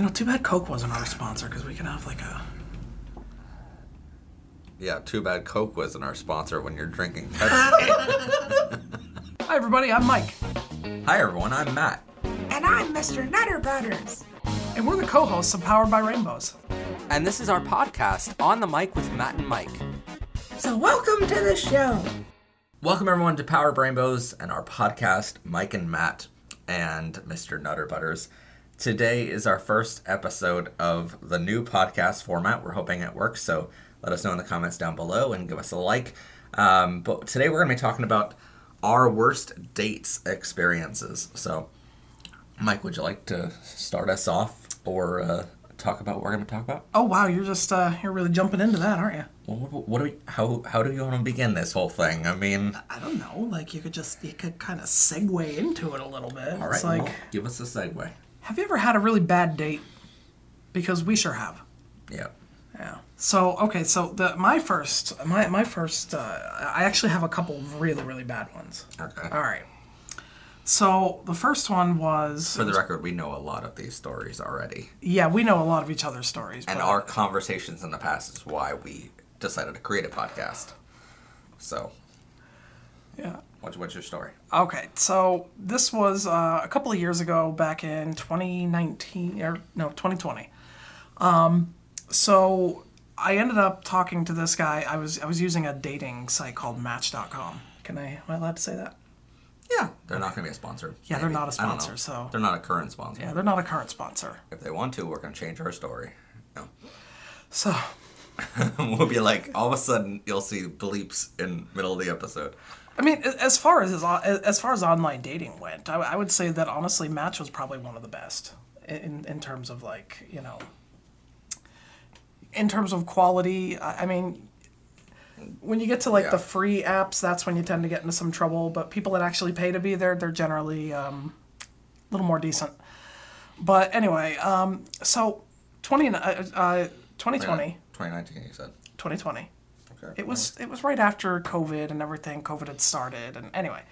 You know, too bad Coke wasn't our sponsor because we can have like a. Yeah, too bad Coke wasn't our sponsor when you're drinking Pepsi. Hi, everybody. I'm Mike, Hi, everyone. I'm Matt. And I'm Mr. Nutter Butters. and we're the co-hosts of Powered by Rainbows. And this is our podcast, On the Mic with Matt and Mike. So welcome to the show. Welcome, everyone, to Power Rainbows and our podcast, Mike and Matt and Mr. Nutter Butters. Today is our first episode of the new podcast format. We're hoping it works, so let us know in the comments down below and give us a like. Um, but today we're going to be talking about our worst dates experiences. So, Mike, would you like to start us off or uh, talk about what we're going to talk about? Oh wow, you're just uh, you're really jumping into that, aren't you? Well, what, what do we, how, how do you want to begin this whole thing? I mean, I don't know. Like you could just you could kind of segue into it a little bit. all right, It's like, well, give us a segue. Have you ever had a really bad date? Because we sure have. Yeah. Yeah. So okay, so the my first my my first uh, I actually have a couple of really really bad ones. Okay. All right. So the first one was For the record, we know a lot of these stories already. yeah we know a lot of each other's stories. And but- our conversations in the past is why we decided to create a podcast. So, yeah. What's, what's your story? Okay, so this was uh, a couple of years ago, back in 2019 or no 2020. Um, so I ended up talking to this guy. I was I was using a dating site called Match.com. Can I am I allowed to say that? Yeah. They're not going to be a sponsor. Yeah, they're not a sponsor, so- They're not a current sponsor. Yeah, they're not a current sponsor. If they want to, we're going to change our story. No. So we'll be like, all of a sudden, you'll see bleeps in middle of the episode. I mean, as far as as far as online dating went, I, I would say that honestly, Match was probably one of the best in in terms of like you know, in terms of quality. I, I mean, when you get to like Yeah. the free apps, that's when you tend to get into some trouble. But people that actually pay to be there, they're generally um, a little more decent. But anyway, um, so twenty uh, uh, 2020, 2019, you said. 2020. Okay. It was it was right after COVID and everything. COVID had started, and anyway,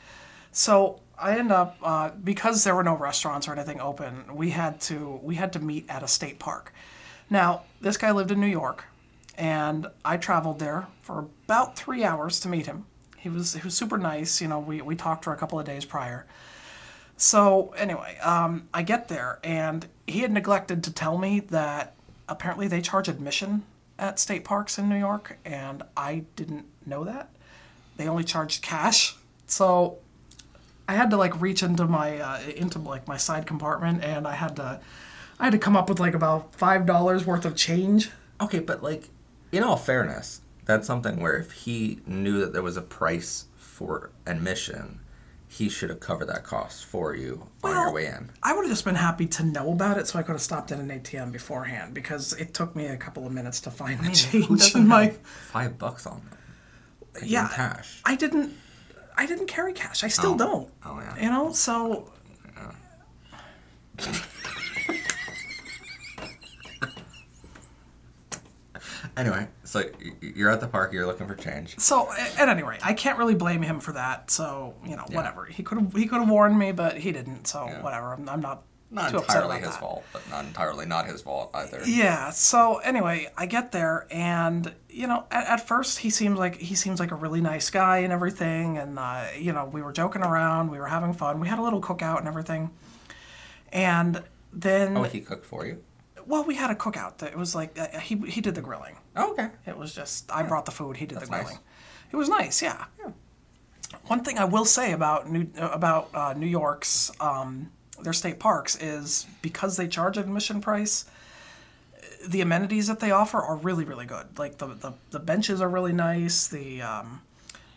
so I end up uh, because there were no restaurants or anything open. We had to we had to meet at a state park. Now this guy lived in New York, and I traveled there for about three hours to meet him. He was he was super nice. You know, we we talked for a couple of days prior. So anyway, um, I get there, and he had neglected to tell me that apparently they charge admission at state parks in New York, and I didn't know that. They only charged cash, so I had to like reach into my uh, into like my side compartment, and I had to I had to come up with like about five dollars worth of change. Okay, but like, in all fairness, that's something where if he knew that there was a price for admission, he should have covered that cost for you on your way in. I would have just been happy to know about it, so I could have stopped at an ATM beforehand because it took me a couple of minutes to find the change in my. five bucks on them? Like, yeah, cash. I didn't. I didn't carry cash. I still Oh. don't. Oh, yeah. You know, so Anyway, so you're at the park, you're looking for change. so at any rate, I can't really blame him for that. So you know, Yeah. whatever. He could have he could have warned me, but he didn't. So Yeah. whatever. I'm, I'm not Not entirely his that. fault, but not entirely not his fault either. Yeah. So anyway, I get there, and you know, at, at first he seems like he seems like a really nice guy and everything, and uh, you know, we were joking around, we were having fun, we had a little cookout and everything, and then Oh, he cooked for you? Well, we had a cookout. That it was like uh, he he did the grilling. Oh, okay. It was just I brought the food, he did That's the nice. grilling. It was nice, yeah. One thing I will say about New about uh, New York's um, their state parks is because they charge an admission price, the amenities that they offer are really really good. Like the the, the benches are really nice. The um,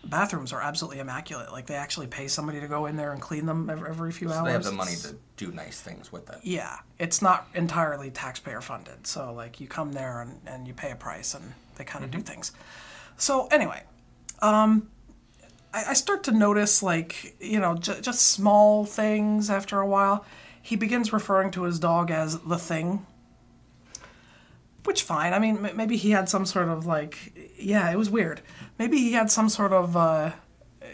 bathrooms are absolutely immaculate. Like they actually pay somebody to go in there and clean them every, every few So hours. they have the money to do nice things with it. Yeah, it's not entirely taxpayer funded. So like you come there and, and you pay a price and they kind of do things. So anyway, um, I, I start to notice like you know j- just small things after a while. He begins referring to his dog as the thing. Which fine. I mean, maybe he had some sort of like, yeah, it was weird. Maybe he had some sort of, uh,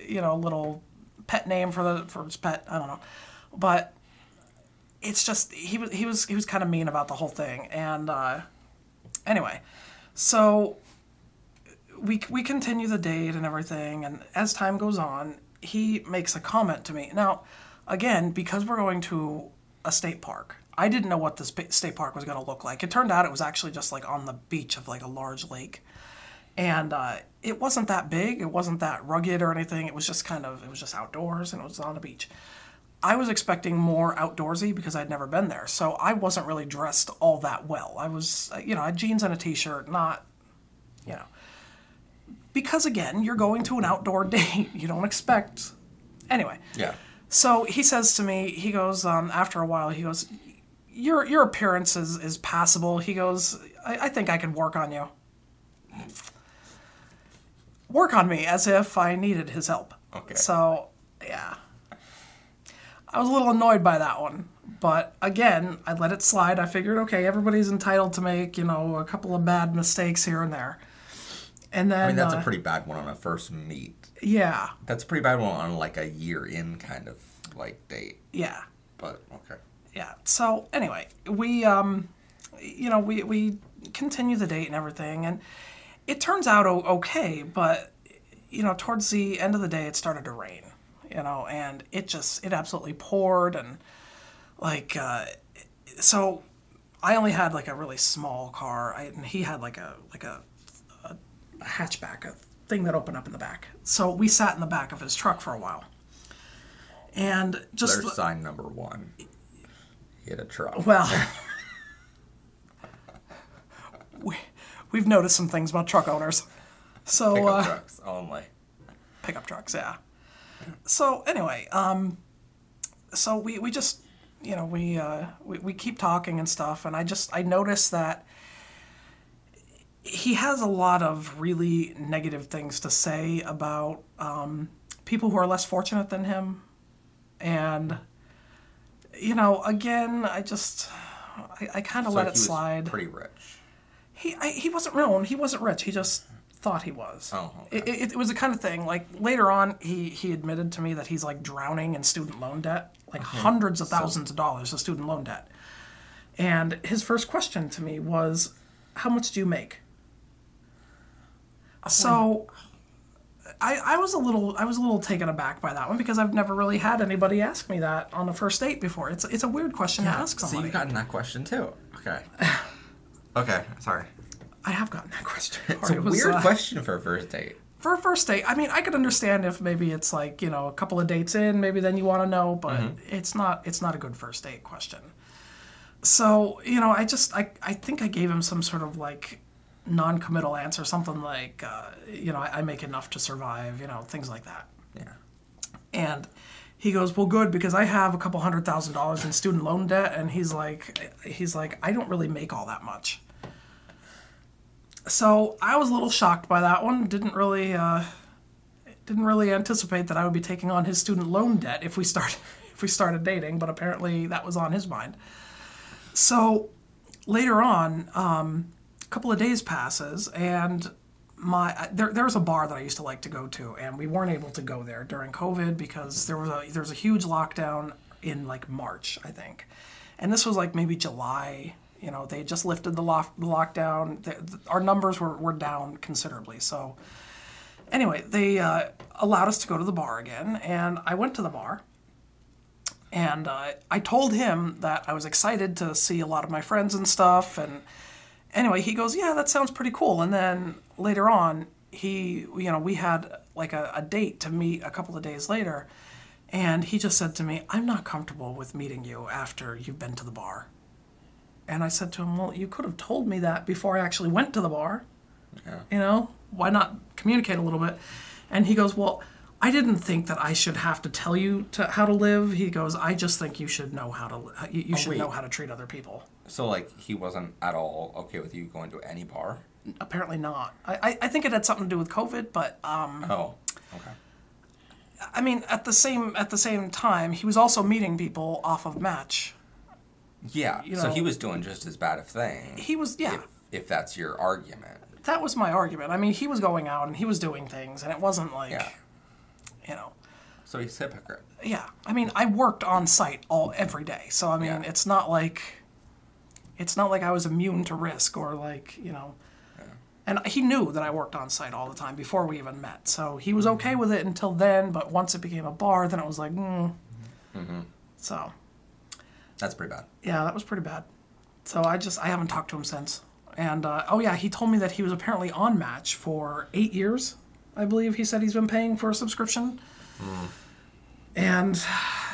you know, little pet name for the for his pet. I don't know, but it's just he was he was he was kind of mean about the whole thing. And uh, anyway, so we we continue the date and everything. And as time goes on, he makes a comment to me. Now, again, because we're going to a state park. I didn't know what the spa- state park was going to look like. It turned out it was actually just like on the beach of like a large lake. And uh, it wasn't that big it wasn't that rugged or anything it was just kind of it was just outdoors and it was on the beach. I was expecting more outdoorsy because i'd never been there so i wasn't really dressed all that well. I was uh, you know i had jeans and a t-shirt not you know. Because again you're going to an outdoor date you don't expect anyway. Yeah. so he says to me, he goes, um, after a while, he goes, your your appearance is, is passable. He goes, I, I think I can work on you. Work on me as if I needed his help. Okay. So, yeah. I was a little annoyed by that one. But again, I let it slide. I figured, okay, everybody's entitled to make, you know, a couple of bad mistakes here and there. And then, I mean, that's uh, a pretty bad one on a first meet. yeah, That's a pretty bad one on like a year in kind of like date. yeah. But okay. Yeah. So anyway we um you know we we continue the date and everything and it turns out okay but you know towards the end of the day it started to rain you know and it just it absolutely poured and like uh so i only had like a really small car I, and he had like a like a, a hatchback a thing that opened up in the back. So we sat in the back of his truck for a while. And just There's sign number one. Had a truck. well, we, we've noticed some things about truck owners. So, Pickup uh, trucks only. pickup trucks, yeah. So, anyway, um, so we, we just, you know, we, uh, we, we keep talking and stuff, and I just, I noticed that he has a lot of really negative things to say about um, people who are less fortunate than him. And, you know, again, I just, I, I kind of So let he it was slide. Pretty rich. He I, he wasn't real. He wasn't rich. He just thought he was. Oh, okay. it, it, it was the kind of thing. Like later on, he he admitted to me that he's like drowning in student loan debt, like hundreds of thousands of dollars of student loan debt. And his first question to me was, "How much do you make?" So. I, I was a little I was a little taken aback by that one because I've never really had anybody ask me that on a first date before. It's it's a weird question to ask So you've gotten that question too. Okay. Okay, sorry. I have gotten that question. It's a It was, weird uh, question for a first date. for a first date, I mean, I could understand if maybe it's like you know a couple of dates in, maybe then you want to know, but it's not. It's not a good first date question. So you know, I just I I think I gave him some sort of like non-committal answer, something like uh, you know I, I make enough to survive, you know, things like that. Yeah. And he goes, "Well, good because I have a couple hundred thousand dollars in student loan debt." And he's like, "He's like, I don't really make all that much." So I was a little shocked by that one. Didn't really, uh, didn't really anticipate that I would be taking on his student loan debt if we start, if we started dating. But apparently that was on his mind. So later on, um, couple of days passes, and my there there's a bar that I used to like to go to, and we weren't able to go there during COVID because there was a there was a huge lockdown in like March, I think, and this was like maybe July. You know, they just lifted the, lock, the lockdown. The, the- our numbers were, were down considerably. So, anyway, they uh, allowed us to go to the bar again, and I went to the bar. And uh, I told him that I was excited to see a lot of my friends and stuff. And anyway, he goes, "Yeah, that sounds pretty cool." And then later on, he, you know, we had like a, a date to meet a couple of days later, and he just said to me, "I'm not comfortable with meeting you after you've been to the bar." And I said to him, "Well, you could have told me that before I actually went to the bar. Yeah. You know, why not communicate a little bit?" And he goes, "Well." I didn't think that I should have to tell you to how to live. He goes, I just think you should know how to. You, you should wait. know how to treat other people. So like he wasn't at all okay with you going to any bar. Apparently not. I, I, I think it had something to do with COVID, but um, Oh. Okay. I mean, at the same at the same time, he was also meeting people off of Match. Yeah. You so he know- was doing just as bad a thing. He was yeah. If, if that's your argument. That was my argument. I mean, he was going out and he was doing things, and it wasn't like, Yeah. You know. So he's hypocrite. Yeah, I mean, I worked on site all every day, so I mean, Yeah. it's not like it's not like I was immune to risk or like you know. And he knew that I worked on site all the time before we even met, so he was okay with it until then. But once it became a bar, then it was like, mm. So That's pretty bad. yeah, that was pretty bad. So I just I haven't talked to him since. And uh, oh yeah, he told me that he was apparently on Match for eight years. I believe he said he's been paying for a subscription. Hmm. And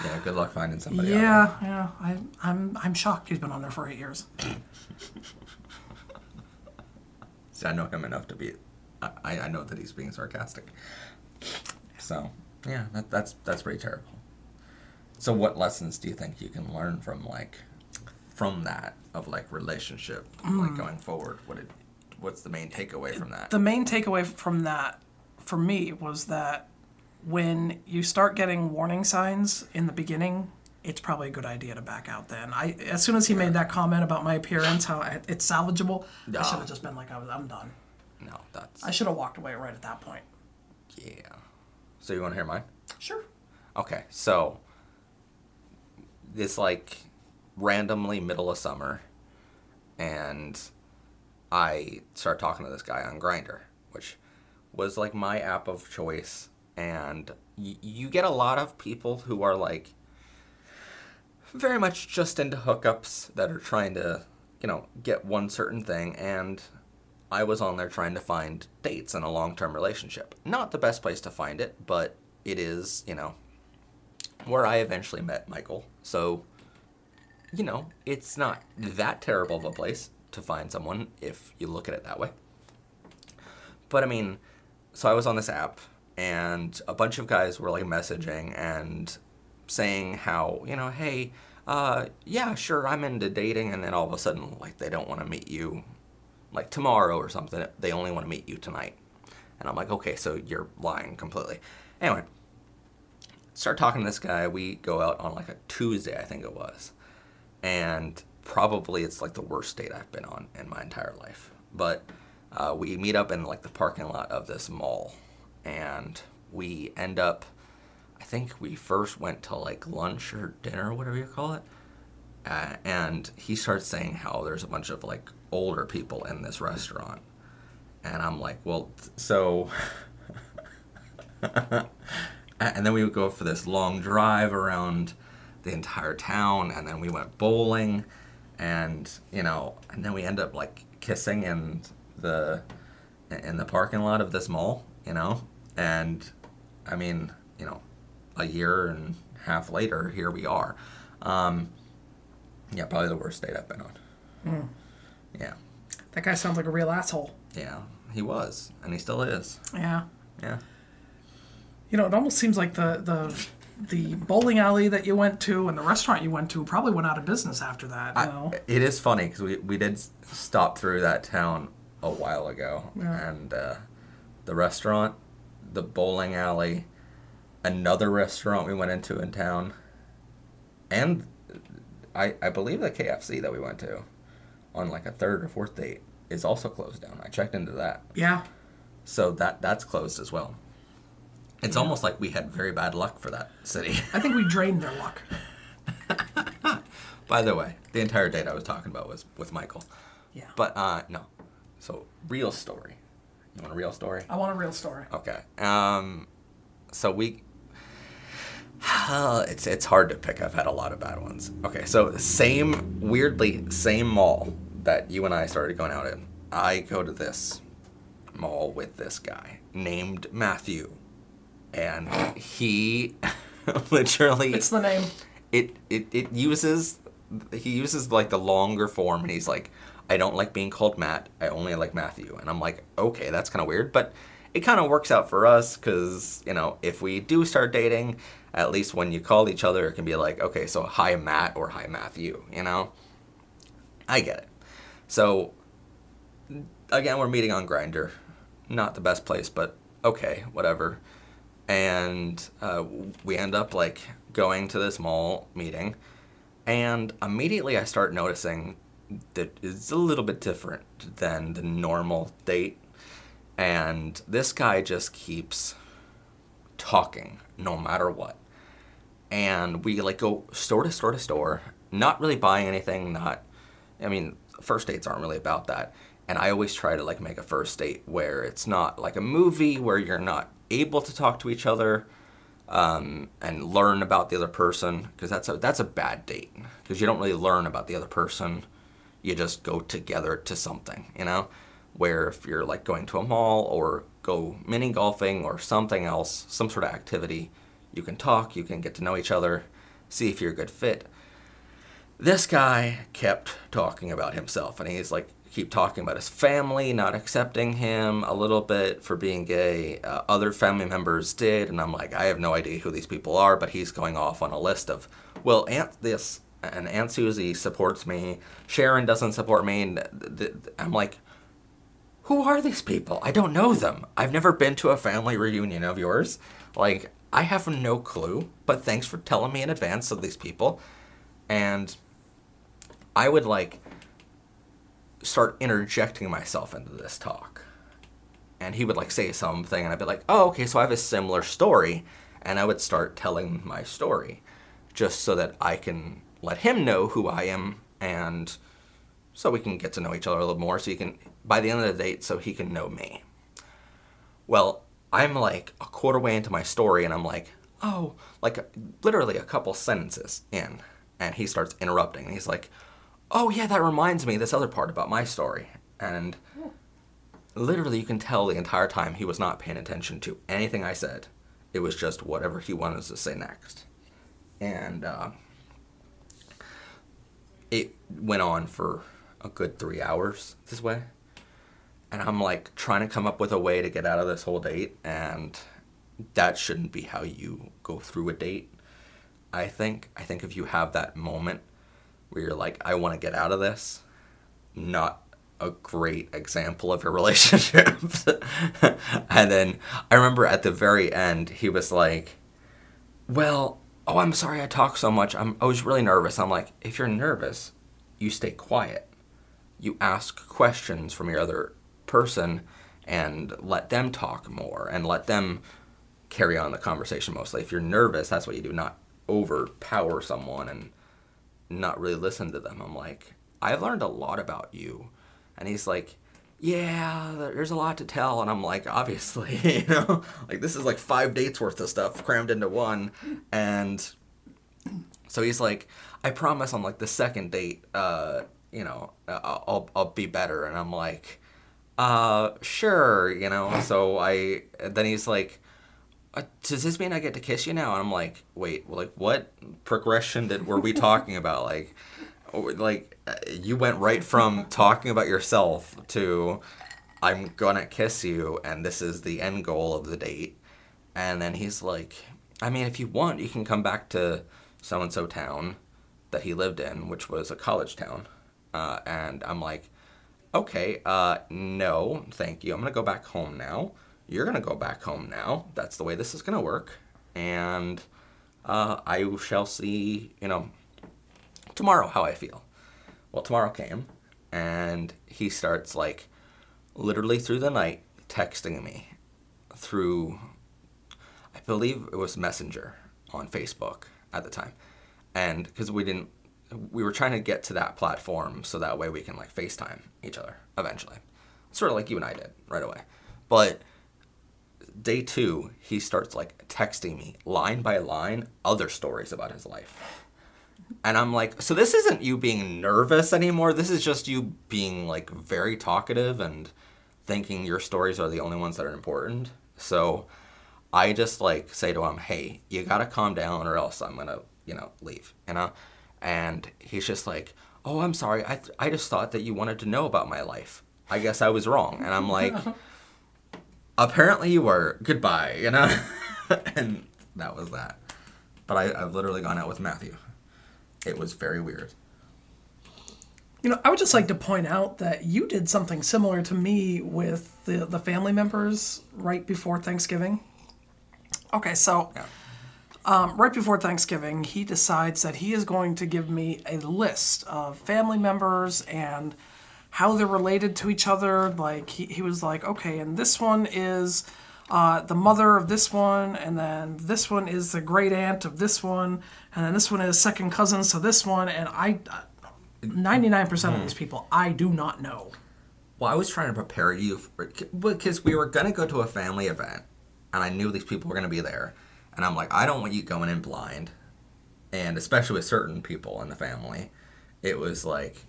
Yeah, good luck finding somebody. yeah, yeah, I, I'm I'm shocked he's been on there for eight years. See, I know him enough to be. I, I know that he's being sarcastic. So yeah, that, that's that's pretty terrible. So what lessons do you think you can learn from like from that of like relationship like hmm. going forward? What did what's the main takeaway from that? The main takeaway from that, for me, was that when you start getting warning signs in the beginning, it's probably a good idea to back out. Then, I as soon as he made that comment about my appearance, how I- it's salvageable, I should have just been like, I was, I'm done. no, that's I should have walked away right at that point. yeah. So you want to hear mine? Sure. Okay, so it's like randomly middle of summer, and I start talking to this guy on Grindr, which was like my app of choice, and y- you get a lot of people who are like very much just into hookups that are trying to, you know, get one certain thing, and I was on there trying to find dates in a long term relationship. Not the best place to find it, but it is, you know, where I eventually met Michael. So, you know, it's not that terrible of a place to find someone if you look at it that way. But I mean, so I was on this app and a bunch of guys were like messaging and saying how, you know, hey, uh, yeah, sure, I'm into dating. And then all of a sudden, like, they don't want to meet you like tomorrow or something. They only want to meet you tonight. And I'm like, okay, so you're lying completely. Anyway, start talking to this guy. We go out on like a Tuesday, I think it was. And probably it's like the worst date I've been on in my entire life. But uh, we meet up in like the parking lot of this mall. And we end up, I think we first went to like lunch or dinner or whatever you call it. Uh, and he starts saying how there's a bunch of like older people in this restaurant. And I'm like, well, so. and then we would go for this long drive around the entire town, and then we went bowling, and you know, and then we end up like kissing in the in the parking lot of this mall, you know, and I mean, you know, a year and a half later, here we are. Um, yeah, probably the worst date I've been on. Yeah, That guy sounds like a real asshole. yeah, he was, and he still is. Yeah. Yeah. You know, it almost seems like the the the bowling alley that you went to and the restaurant you went to probably went out of business after that. You know? I, it is funny because we, we did stop through that town a while ago, Yeah. and uh, the restaurant, the bowling alley, another restaurant we went into in town, and I I believe the KFC that we went to on like a third or fourth date is also closed down. I checked into that, yeah. so that that's closed as well. It's almost like we had very bad luck for that city. I think we drained their luck. By the way, the entire date I was talking about was with Michael. Yeah. But uh no. So real story. You want a real story? I want a real story. Okay. Um so we it's it's hard to pick. I've had a lot of bad ones. Okay, so same weirdly same mall that you and I started going out in. I go to this mall with this guy named Matthew. And he literally It's the name. it, it it uses he uses like the longer form and he's like i don't like being called matt i only like matthew. And i'm like okay that's kind of weird but it kind of works out for us because you know if we do start dating at least when you call each other it can be like okay so hi matt or hi matthew you know? I get it. So again we're meeting on Grindr not the best place but okay whatever. And uh, we end up like going to this mall meeting and immediately i start noticing that it's a little bit different than the normal date and this guy just keeps talking no matter what. And we like go store to store to store, not really buying anything, not I mean, first dates aren't really about that. And I always try to like make a first date where it's not like a movie where you're not able to talk to each other um, and learn about the other person because that's a that's a bad date because you don't really learn about the other person. You just go together to something, you know. Where if you're like going to a mall or go mini golfing or something else, some sort of activity, you can talk, you can get to know each other, see if you're a good fit. This guy kept talking about himself, and he's like, keep talking about his family not accepting him a little bit for being gay. Uh, other family members did, and I'm like, I have no idea who these people are, but he's going off on a list of, well, Aunt this and Aunt Susie supports me, Sharon doesn't support me, and I'm like, who are these people? I don't know them. I've never been to a family reunion of yours. Like, I have no clue, but thanks for telling me in advance of these people. And I would like start interjecting myself into this talk. And he would like say something, and I'd be like, oh, okay, so I have a similar story. And I would start telling my story just so that I can let him know who I am and so we can get to know each other a little more so you can by the end of the date so he can know me. Well i'm like a quarter way into my story and i'm like oh like literally a couple sentences in and he starts interrupting and he's like oh yeah that reminds me this other part about my story and literally you can tell the entire time he was not paying attention to anything i said. It was just whatever he wanted to say next. And uh, went on for a good three hours this way. And I'm like trying to come up with a way to get out of this whole date, and that shouldn't be how you go through a date. I think. I think if you have that moment where you're like, I want to get out of this, not a great example of your relationship. and then I remember at the very end, he was like, Well, oh, I'm sorry I talk so much. I'm, I was really nervous. I'm like, if you're nervous, you stay quiet. You ask questions from your other person and let them talk more and let them carry on the conversation mostly. If you're nervous, that's what you do, not overpower someone and not really listen to them. I'm like, I've learned a lot about you. And he's like, yeah, there's a lot to tell. And I'm like, obviously, you know, like this is like five dates worth of stuff crammed into one. And so he's like, I promise on like the second date, uh, you know, I'll, I'll be better. And I'm like, uh, sure, you know. So I, then he's like, uh, does this mean I get to kiss you now? And I'm like, wait, like what progression did were we talking about? Like, like uh, you went right from talking about yourself to I'm gonna kiss you, and this is the end goal of the date. And then he's like, I mean, if you want, you can come back to so and so town that he lived in, which was a college town. Uh, and I'm like, okay, uh, no, thank you. I'm gonna go back home now. You're gonna go back home now. That's the way this is gonna work. And uh, I shall see, you know, tomorrow how I feel. Well, tomorrow came, and he starts like literally through the night texting me through, I believe it was Messenger on Facebook at the time. And because we didn't, we were trying to get to that platform so that way we can like FaceTime each other eventually. Sort of like you and I did right away. But day two, he starts like texting me line by line other stories about his life. And I'm like, so this isn't you being nervous anymore. This is just you being like very talkative and thinking your stories are the only ones that are important. So I just like say to him, hey, you gotta calm down or else I'm gonna, you know, leave, you know? And he's just like, oh, I'm sorry. I, th- I just thought that you wanted to know about my life. I guess I was wrong. And I'm like, apparently you were. Goodbye, you know? and that was that. But I, I've literally gone out with Matthew. It was very weird. You know, I would just like to point out that you did something similar to me with the, the family members right before Thanksgiving. Okay, so Yeah. Um, right before Thanksgiving, he decides that he is going to give me a list of family members and how they're related to each other. Like, he, he was like, okay, and this one is uh, the mother of this one, and then this one is the great aunt of this one, and then this one is second cousins to this one, and I, ninety nine percent of these people I do not know. Well, I was trying to prepare you for because we were gonna go to a family event, and I knew these people were gonna be there, and I'm like, I don't want you going in blind, and especially with certain people in the family, it was like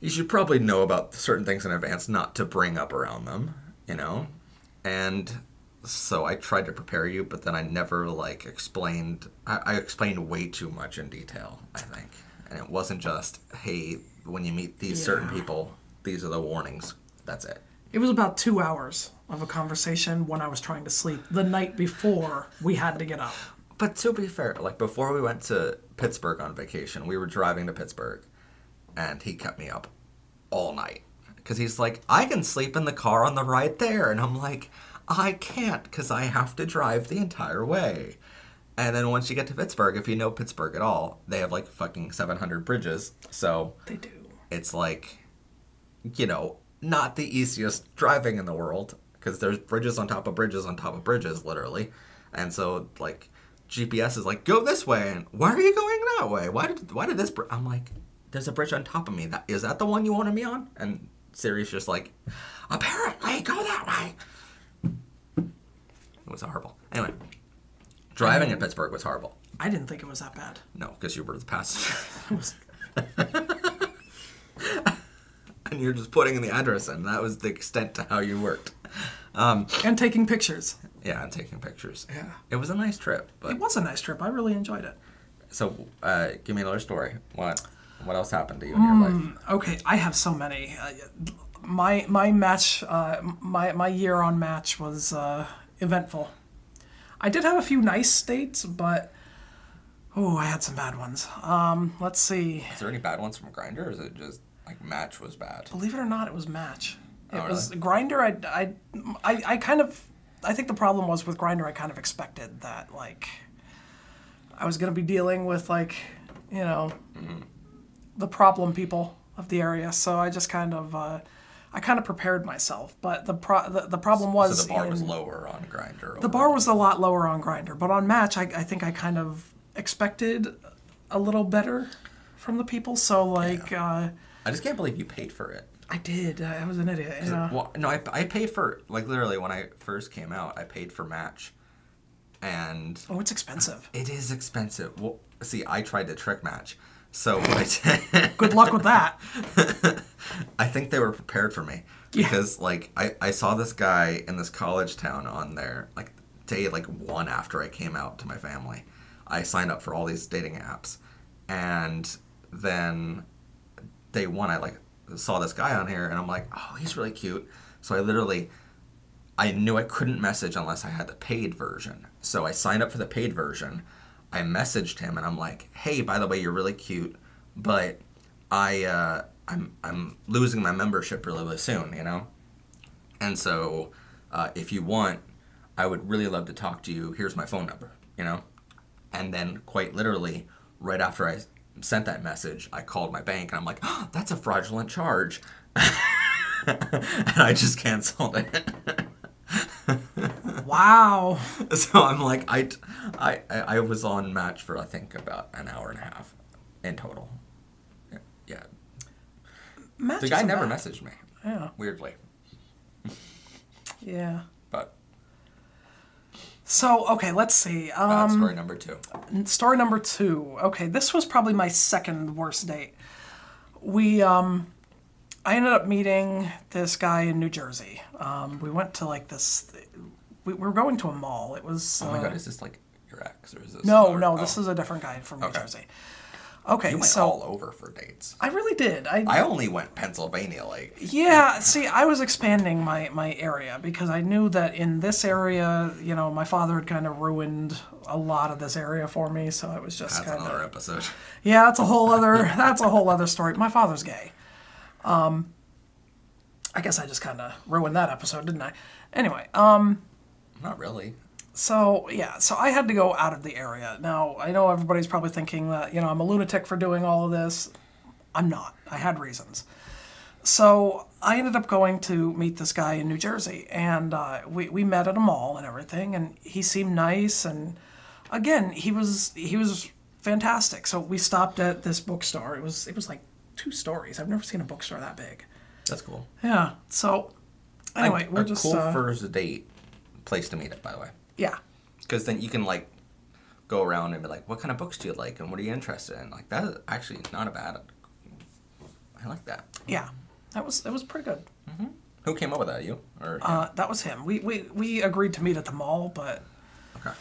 you should probably know about certain things in advance, not to bring up around them, you know, and so I tried to prepare you, but then I never like explained. I, I explained way too much in detail, I think, and it wasn't just hey, when you meet these certain people, these are the warnings. That's it. It was about two hours of a conversation when I was trying to sleep the night before we had to get up. But to be fair, like before we went to Pittsburgh on vacation, we were driving to Pittsburgh, and he kept me up all night because he's like, I can sleep in the car on the ride there, and I'm like, I can't because I have to drive the entire way. And then once you get to Pittsburgh, if you know Pittsburgh at all, they have like fucking 700 bridges, so They do. it's like, you know, not the easiest driving in the world because there's bridges on top of bridges on top of bridges, literally. And so, like, GPS is like, go this way, and why are you going that way? Why did why did this? Br-? I'm like, there's a bridge on top of me. That is that the one you wanted me on? And Siri's just like, apparently, go that way. It was horrible. Anyway, driving in Pittsburgh was horrible. I didn't think it was that bad. No, because you were the passenger. and you're just putting in the address and That was the extent to how you worked. Um, And taking pictures. yeah, and taking pictures. Yeah. It was a nice trip, but It was a nice trip. I really enjoyed it. so uh, give me another story. What what else happened to you in your life? Okay, I have so many. Uh, my my match, uh, my my year on match was uh, eventful. I did have a few nice dates, but oh, I had some bad ones. Um, let's see. Is there any bad ones from Grindr, or is it just like match was bad? Believe it or not, it was match. It Oh, was really? Grindr. I, I I I kind of. I think the problem was with Grindr. I kind of expected that like. I was gonna be dealing with like, you know, Mm-hmm. the problem people of the area. So I just kind of. Uh, I kind of prepared myself, but the pro- the, the problem was so the bar was in- lower on Grindr. the bar was a lot lower on Grindr, but on match, I, I think I kind of expected a little better from the people. So like, uh, I just can't believe you paid for it. I did. I was an idiot. You know? Well, no, I, I paid for like literally when I first came out, I paid for match, and Oh, it's expensive. it is expensive. Well, see, I tried to trick match, so I, Good luck with that. I think they were prepared for me Yeah. because like I, I saw this guy in this college town on there like day like one after I came out to my family. I signed up for all these dating apps, and then day one I like saw this guy on here and I'm like, oh, he's really cute. So I literally I knew I couldn't message unless I had the paid version. So I signed up for the paid version. I messaged him and I'm like, "Hey, by the way, you're really cute, but I uh, I'm I'm losing my membership really, really soon, you know. And so, uh, if you want, I would really love to talk to you. Here's my phone number, you know. And then, quite literally, right after I sent that message, I called my bank and I'm like, oh, "That's a fraudulent charge," and I just canceled it. Wow. so I'm like, I, I, I was on match for I think about an hour and a half in total. Yeah, Match the guy never bad. messaged me. Yeah. Weirdly, Yeah. So okay, let's see. Um, story number two. story number two. Okay, this was probably my second worst date. We um, I ended up meeting this guy in New Jersey. Um, we went to like this. We we were going to a mall. It was. Oh my uh, god, is this like your ex or is this? No, no, this oh. is a different guy from New Okay. Jersey. Okay, You went so all over for dates. I really did. I, I only went Pennsylvania, like Yeah, see, I was expanding my, my area because I knew that in this area, you know, my father had kind of ruined a lot of this area for me, so I was just that's kind another of episode. yeah, that's a whole other that's a whole other story. My father's gay. Um, I guess I just kind of ruined that episode, didn't I? Anyway, um, Not really. So yeah, so I had to go out of the area. Now I know everybody's probably thinking that you know I'm a lunatic for doing all of this. I'm not. I had reasons. So I ended up going to meet this guy in New Jersey, and uh, we we met at a mall and everything, and he seemed nice, and again he was he was fantastic. So we stopped at this bookstore. It was it was like two stories. I've never seen a bookstore that big. That's cool. Yeah. So anyway, a, we're a just cool uh, first date place to meet it, by the way. Yeah. Because then you can like go around and be like, "What kind of books do you like, and what are you interested in?" Like that is actually not a bad. I like that. Yeah, that was that was pretty good. Who came up with that? You or Uh, that was him. We, we we agreed to meet at the mall, but okay?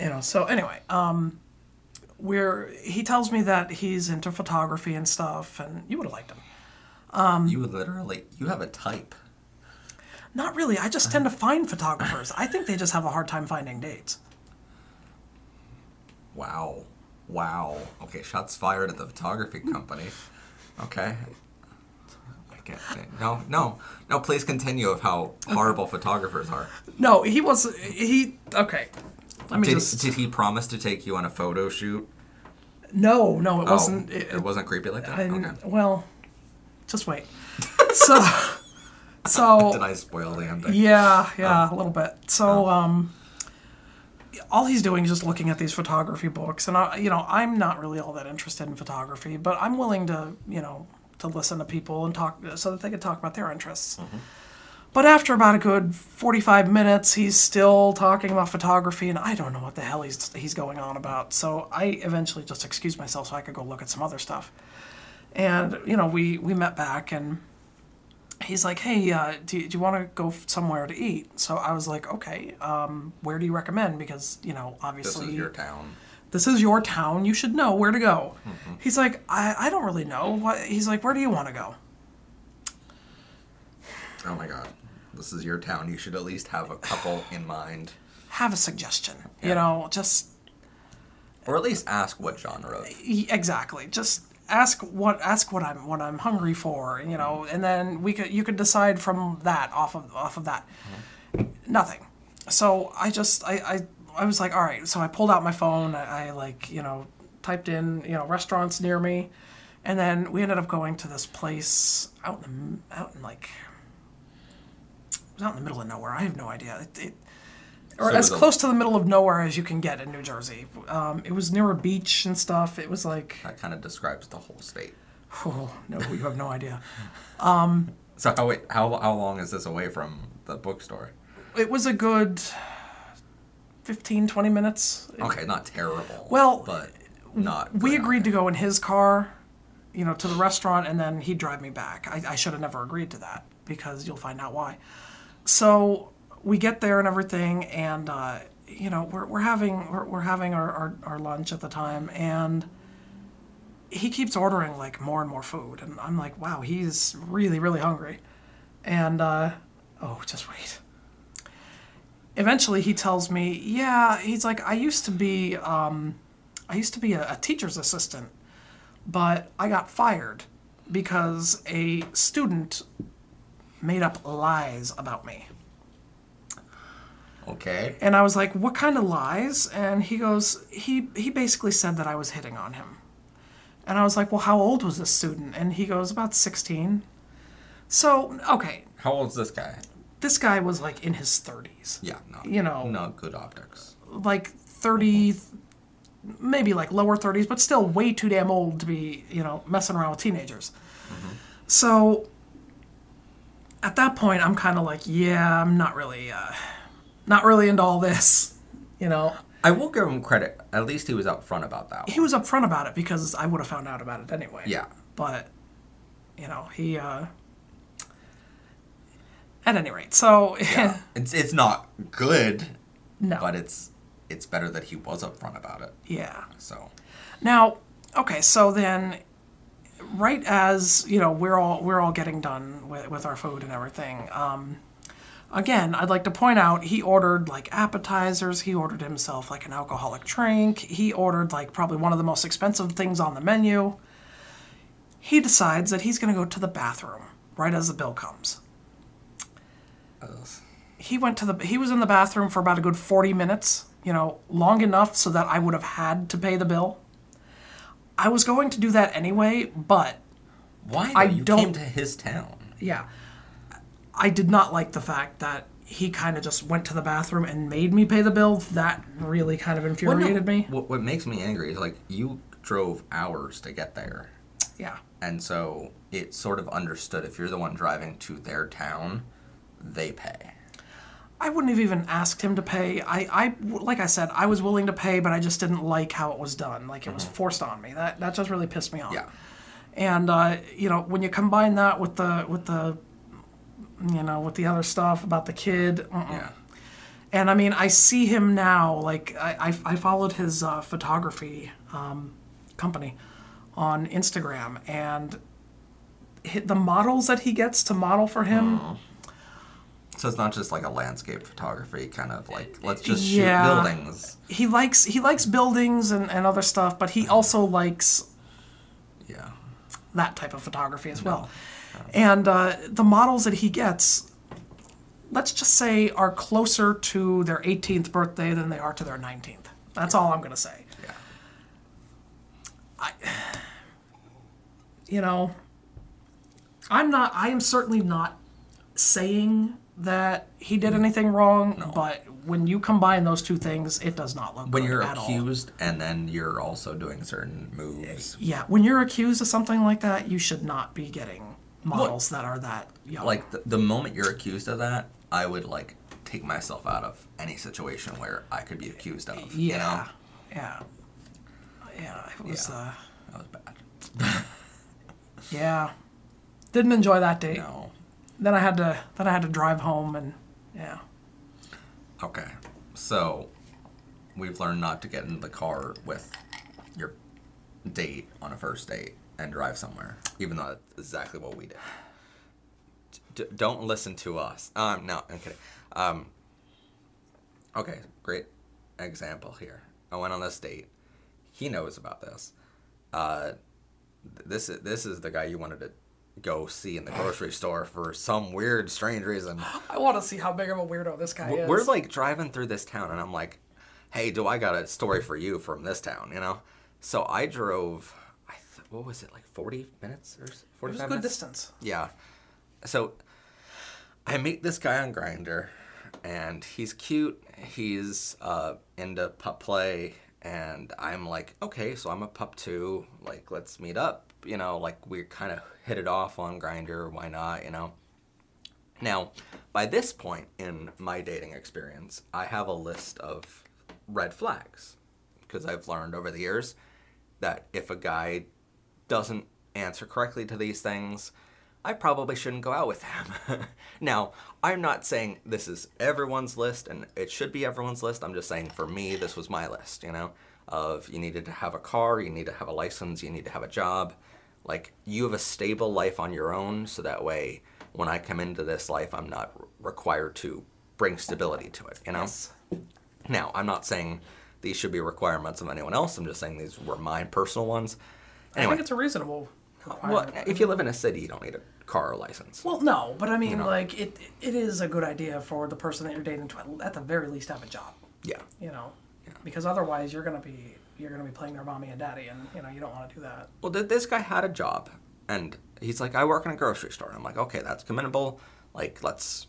you know. So anyway, um, we're he tells me that he's into photography and stuff, and you would have liked him. Um, you literally you have a type. Not really. I just tend to find photographers. I think they just have a hard time finding dates. Wow, wow. Okay, shots fired at the photography company. Okay. I can't think. No, no, no. Please continue of how horrible photographers are. No, he was he. Okay, let me Did, just. did he promise to take you on a photo shoot? no, no, it Oh, wasn't. it, It, wasn't creepy like that. I- okay. Well, just wait. so, so Did I spoil the ending? Yeah, yeah, a little bit. So, um, all he's doing is just looking at these photography books, and I, you know, I'm not really all that interested in photography, but I'm willing to, you know, to listen to people and talk so that they can talk about their interests. But after about a good 45 minutes, he's still talking about photography, and I don't know what the hell he's he's going on about. So I eventually just excused myself so I could go look at some other stuff. And you know, we we met back and he's like, "Hey, uh, do, you- do you want to go somewhere to eat?" So I was like, "Okay, um, where do you recommend?" Because you know, obviously. This is your town. this is your town. You should know where to go. He's like, I, "I don't really know." What? He's like, "Where do you want to go?" Oh my god. This is your town. You should at least have a couple in mind. Have a suggestion. Yeah. You know, just Or at least ask what genre. exactly. Just ask what ask what I'm what I'm hungry for. You know, and then we could you could decide from that off of off of that. Mm-hmm. Nothing. So I just I, I I was like, all right. So I pulled out my phone. I, I like you know typed in you know restaurants near me, and then we ended up going to this place out in the, out in like it was out in the middle of nowhere. I have no idea. It, it, or So as close to the middle of nowhere as you can get in New Jersey. Um, it was near a beach and stuff. It was like, That kind of describes the whole state. oh no, you have no idea. So how wait, how how long is this away from the bookstore? It was a good 15, 20 minutes. Okay, not terrible. Well, but not. we agreed to go in his car, you know, to the restaurant, and then he'd drive me back. I, I should have never agreed to that because you'll find out why. So we get there and everything, and uh, you know, we're, we're having we're, we're having our, our, our lunch at the time, and he keeps ordering like more and more food, and I'm like, wow, he's really really hungry, and uh, oh, just wait. Eventually, he tells me, yeah, he's like, I used to be. Um, I used to be a, a teacher's assistant, but I got fired because a student made up lies about me. Okay. And I was like, "What kind of lies?" And he goes, "He he basically said that I was hitting on him." And I was like, "Well, how old was this student?" And he goes, "About 16." So, okay, How old's this guy? this guy was like in his 30s. Yeah, no. You know. not good optics. like 30 maybe like lower 30s but still way too damn old to be you know messing around with teenagers so at that point i'm kind of like yeah i'm not really uh not really into all this you know I will give him credit. At least he was upfront about that. he was upfront about it because i would have found out about it anyway Yeah. but you know he uh at any rate so Yeah. it's it's not good, no but it's it's better that he was upfront about it. yeah So Now, okay, so then right as, you know, we're all we're all getting done with, with our food and everything. Um again, I'd like to point out he ordered like appetizers, he ordered himself like an alcoholic drink, he ordered like probably one of the most expensive things on the menu. He decides that he's going to go to the bathroom right as the bill comes. ugh. He went to the he was in the bathroom for about a good 40 minutes, you know, long enough so that I would have had to pay the bill. I was going to do that anyway, but why? I you don't- came to his town. yeah. I did not like the fact that he kind of just went to the bathroom and made me pay the bill. That really kind of Well, no, infuriated me. What, what makes me angry is like you drove hours to get there. Yeah. And so it's sort of understood if you're the one driving to their town, they pay. I wouldn't have even asked him to pay. I, I, like I said, I was willing to pay, but I just didn't like how it was done. Like it was forced on me. That that just really pissed me off. Yeah. And uh, you know, when you combine that with the with the, you know, with the other stuff about the kid, uh-uh. Yeah. And I mean, I see him now. Like I, I, I followed his uh, photography um, company on Instagram, and the models that he gets to model for him. So it's not just like a landscape photography kind of like let's just Yeah. shoot buildings. He likes he likes buildings and, and other stuff, but he also likes Yeah. that type of photography as well. And uh, the models that he gets, let's just say, are closer to their 18th birthday than they are to their 19th. That's all I'm going to say. Yeah. I, You know, I'm not, I am certainly not saying that he did anything wrong, no. but when you combine those two things, it does not look good. When you're at all. accused and then you're also doing certain moves. Yeah, when you're accused of something like that, you should not be getting models that are that young. Like the, the moment you're accused of that, I would like take myself out of any situation where I could be accused of. You know? yeah, yeah, yeah. It was, Yeah. uh, That was bad. yeah. Didn't enjoy that date. No. Then I had to, then I had to drive home, and yeah. Okay. So we've learned not to get in the car with your date on a first date and drive somewhere, even though that's exactly what we did. D- don't listen to us. Um, no, I'm kidding. Um, okay, great example here. I went on this date. He knows about this. Uh, this is this is the guy you wanted to go see in the grocery store for some weird, strange reason. I want to see how big of a weirdo this guy We're- is. We're like driving through this town, and I'm like, "Hey, do I got a story for you from this town?" You know. So I drove. What was it like? Forty minutes or it was a forty-five good minutes? distance. Yeah. So I meet this guy on Grindr, and he's cute. He's uh, into pup play, and I'm like, okay, so I'm a pup too. Like, let's meet up. You know, like we kind of hit it off on Grindr. Why not? You know. Now, by this point in my dating experience, I have a list of red flags because I've learned over the years that if a guy doesn't answer correctly to these things, I probably shouldn't go out with him. now, I'm not saying this is everyone's list and it should be everyone's list. I'm just saying for me, this was my list, you know, of you needed to have a car, you need to have a license, you need to have a job. Like, you have a stable life on your own, so that way, when I come into this life, I'm not required to bring stability to it, you know? Now, I'm not saying these should be requirements of anyone else. I'm just saying these were my personal ones. I think it's a reasonable. well, if you live in a city, you don't need a car or license. Well, no, but I mean, know. like it. It is a good idea for the person that you're dating to at the very least have a job. Yeah. You know, because otherwise you're gonna be you're gonna be playing their mommy and daddy, and you know you don't want to do that. Well, th- this guy had a job, and he's like, I work in a grocery store. And I'm like, okay, that's commendable. Like, let's.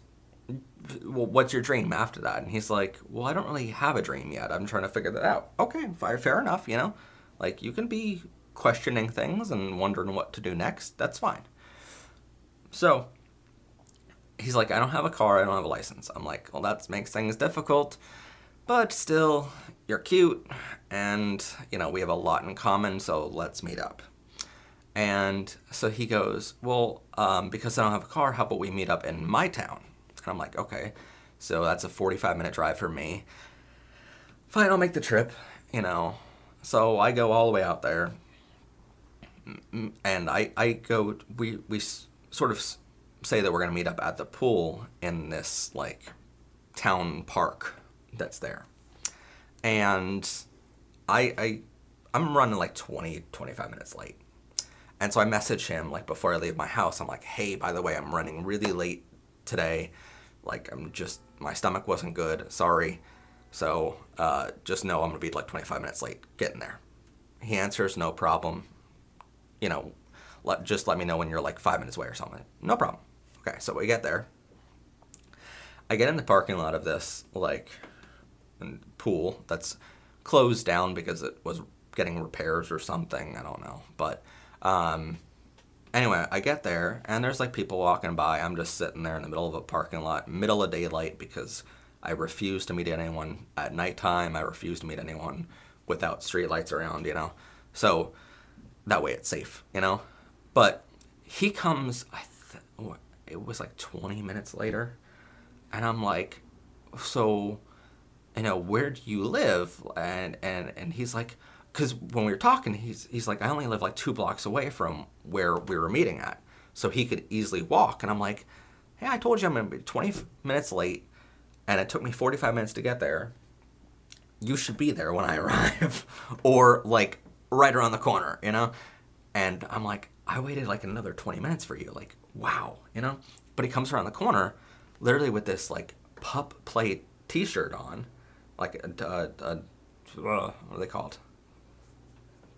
Well, what's your dream after that? And he's like, well, I don't really have a dream yet. I'm trying to figure that out. Okay, fair, fair enough. You know, like you can be questioning things and wondering what to do next. That's fine. So he's like, I don't have a car. I don't have a license. I'm like, well, that makes things difficult. But still, you're cute, and you know we have a lot in common. So let's meet up. And so he goes, Well, um, because I don't have a car, how about we meet up in my town? And I'm like, Okay. So that's a 45 minute drive for me. Fine, I'll make the trip, you know. So I go all the way out there. And I, I go, we, we sort of say that we're going to meet up at the pool in this, like, town park that's there. And I, I, I'm running like 20, 25 minutes late. And so I message him like before I leave my house. I'm like, hey, by the way, I'm running really late today. Like I'm just my stomach wasn't good. Sorry. So uh, just know I'm gonna be like 25 minutes late getting there. He answers, no problem. You know, let, just let me know when you're like five minutes away or something. No problem. Okay, so we get there. I get in the parking lot of this like pool that's closed down because it was getting repairs or something. I don't know, but um, anyway, I get there and there's like people walking by. I'm just sitting there in the middle of a parking lot, middle of daylight, because I refuse to meet anyone at nighttime. I refuse to meet anyone without street lights around, you know. So that way it's safe, you know. But he comes. I th- it was like 20 minutes later, and I'm like, so, you know, where do you live? And and and he's like, because when we were talking, he's he's like, I only live like two blocks away from where we were meeting at, so he could easily walk. And I'm like, hey, I told you I'm gonna be 20 minutes late, and it took me 45 minutes to get there. You should be there when I arrive, or like right around the corner, you know. And I'm like, I waited like another 20 minutes for you, like wow, you know. But he comes around the corner, literally with this like pup play T-shirt on, like a, a, a uh, what are they called?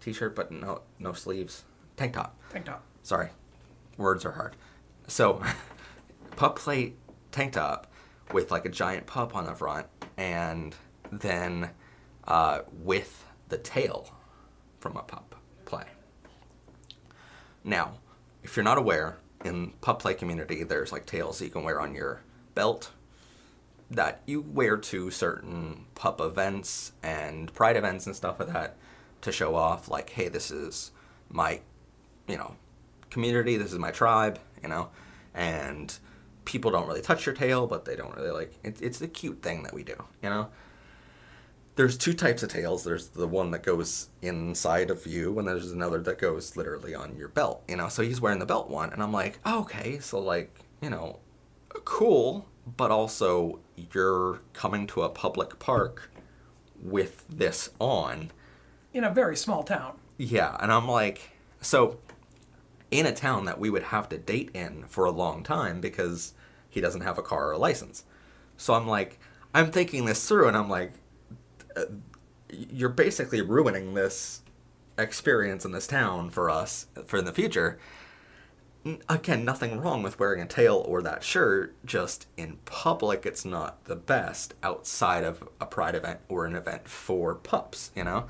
T-shirt, but no no sleeves. Tank top. Tank top. Sorry, words are hard. So, pup play tank top with like a giant pup on the front, and then uh, with the tail from a pup play. Now, if you're not aware, in pup play community, there's like tails you can wear on your belt that you wear to certain pup events and pride events and stuff like that to show off like hey this is my you know community this is my tribe you know and people don't really touch your tail but they don't really like it, it's a cute thing that we do you know there's two types of tails there's the one that goes inside of you and there's another that goes literally on your belt you know so he's wearing the belt one and i'm like oh, okay so like you know cool but also you're coming to a public park with this on In a very small town. yeah, and I'm like, so in a town that we would have to date in for a long time because he doesn't have a car or a license. So I'm like, I'm thinking this through, and I'm like, Uh, you're basically ruining this experience in this town for us for in the future. Again, nothing wrong with wearing a tail or that shirt, just in public, it's not the best outside of a pride event or an event for pups, you know?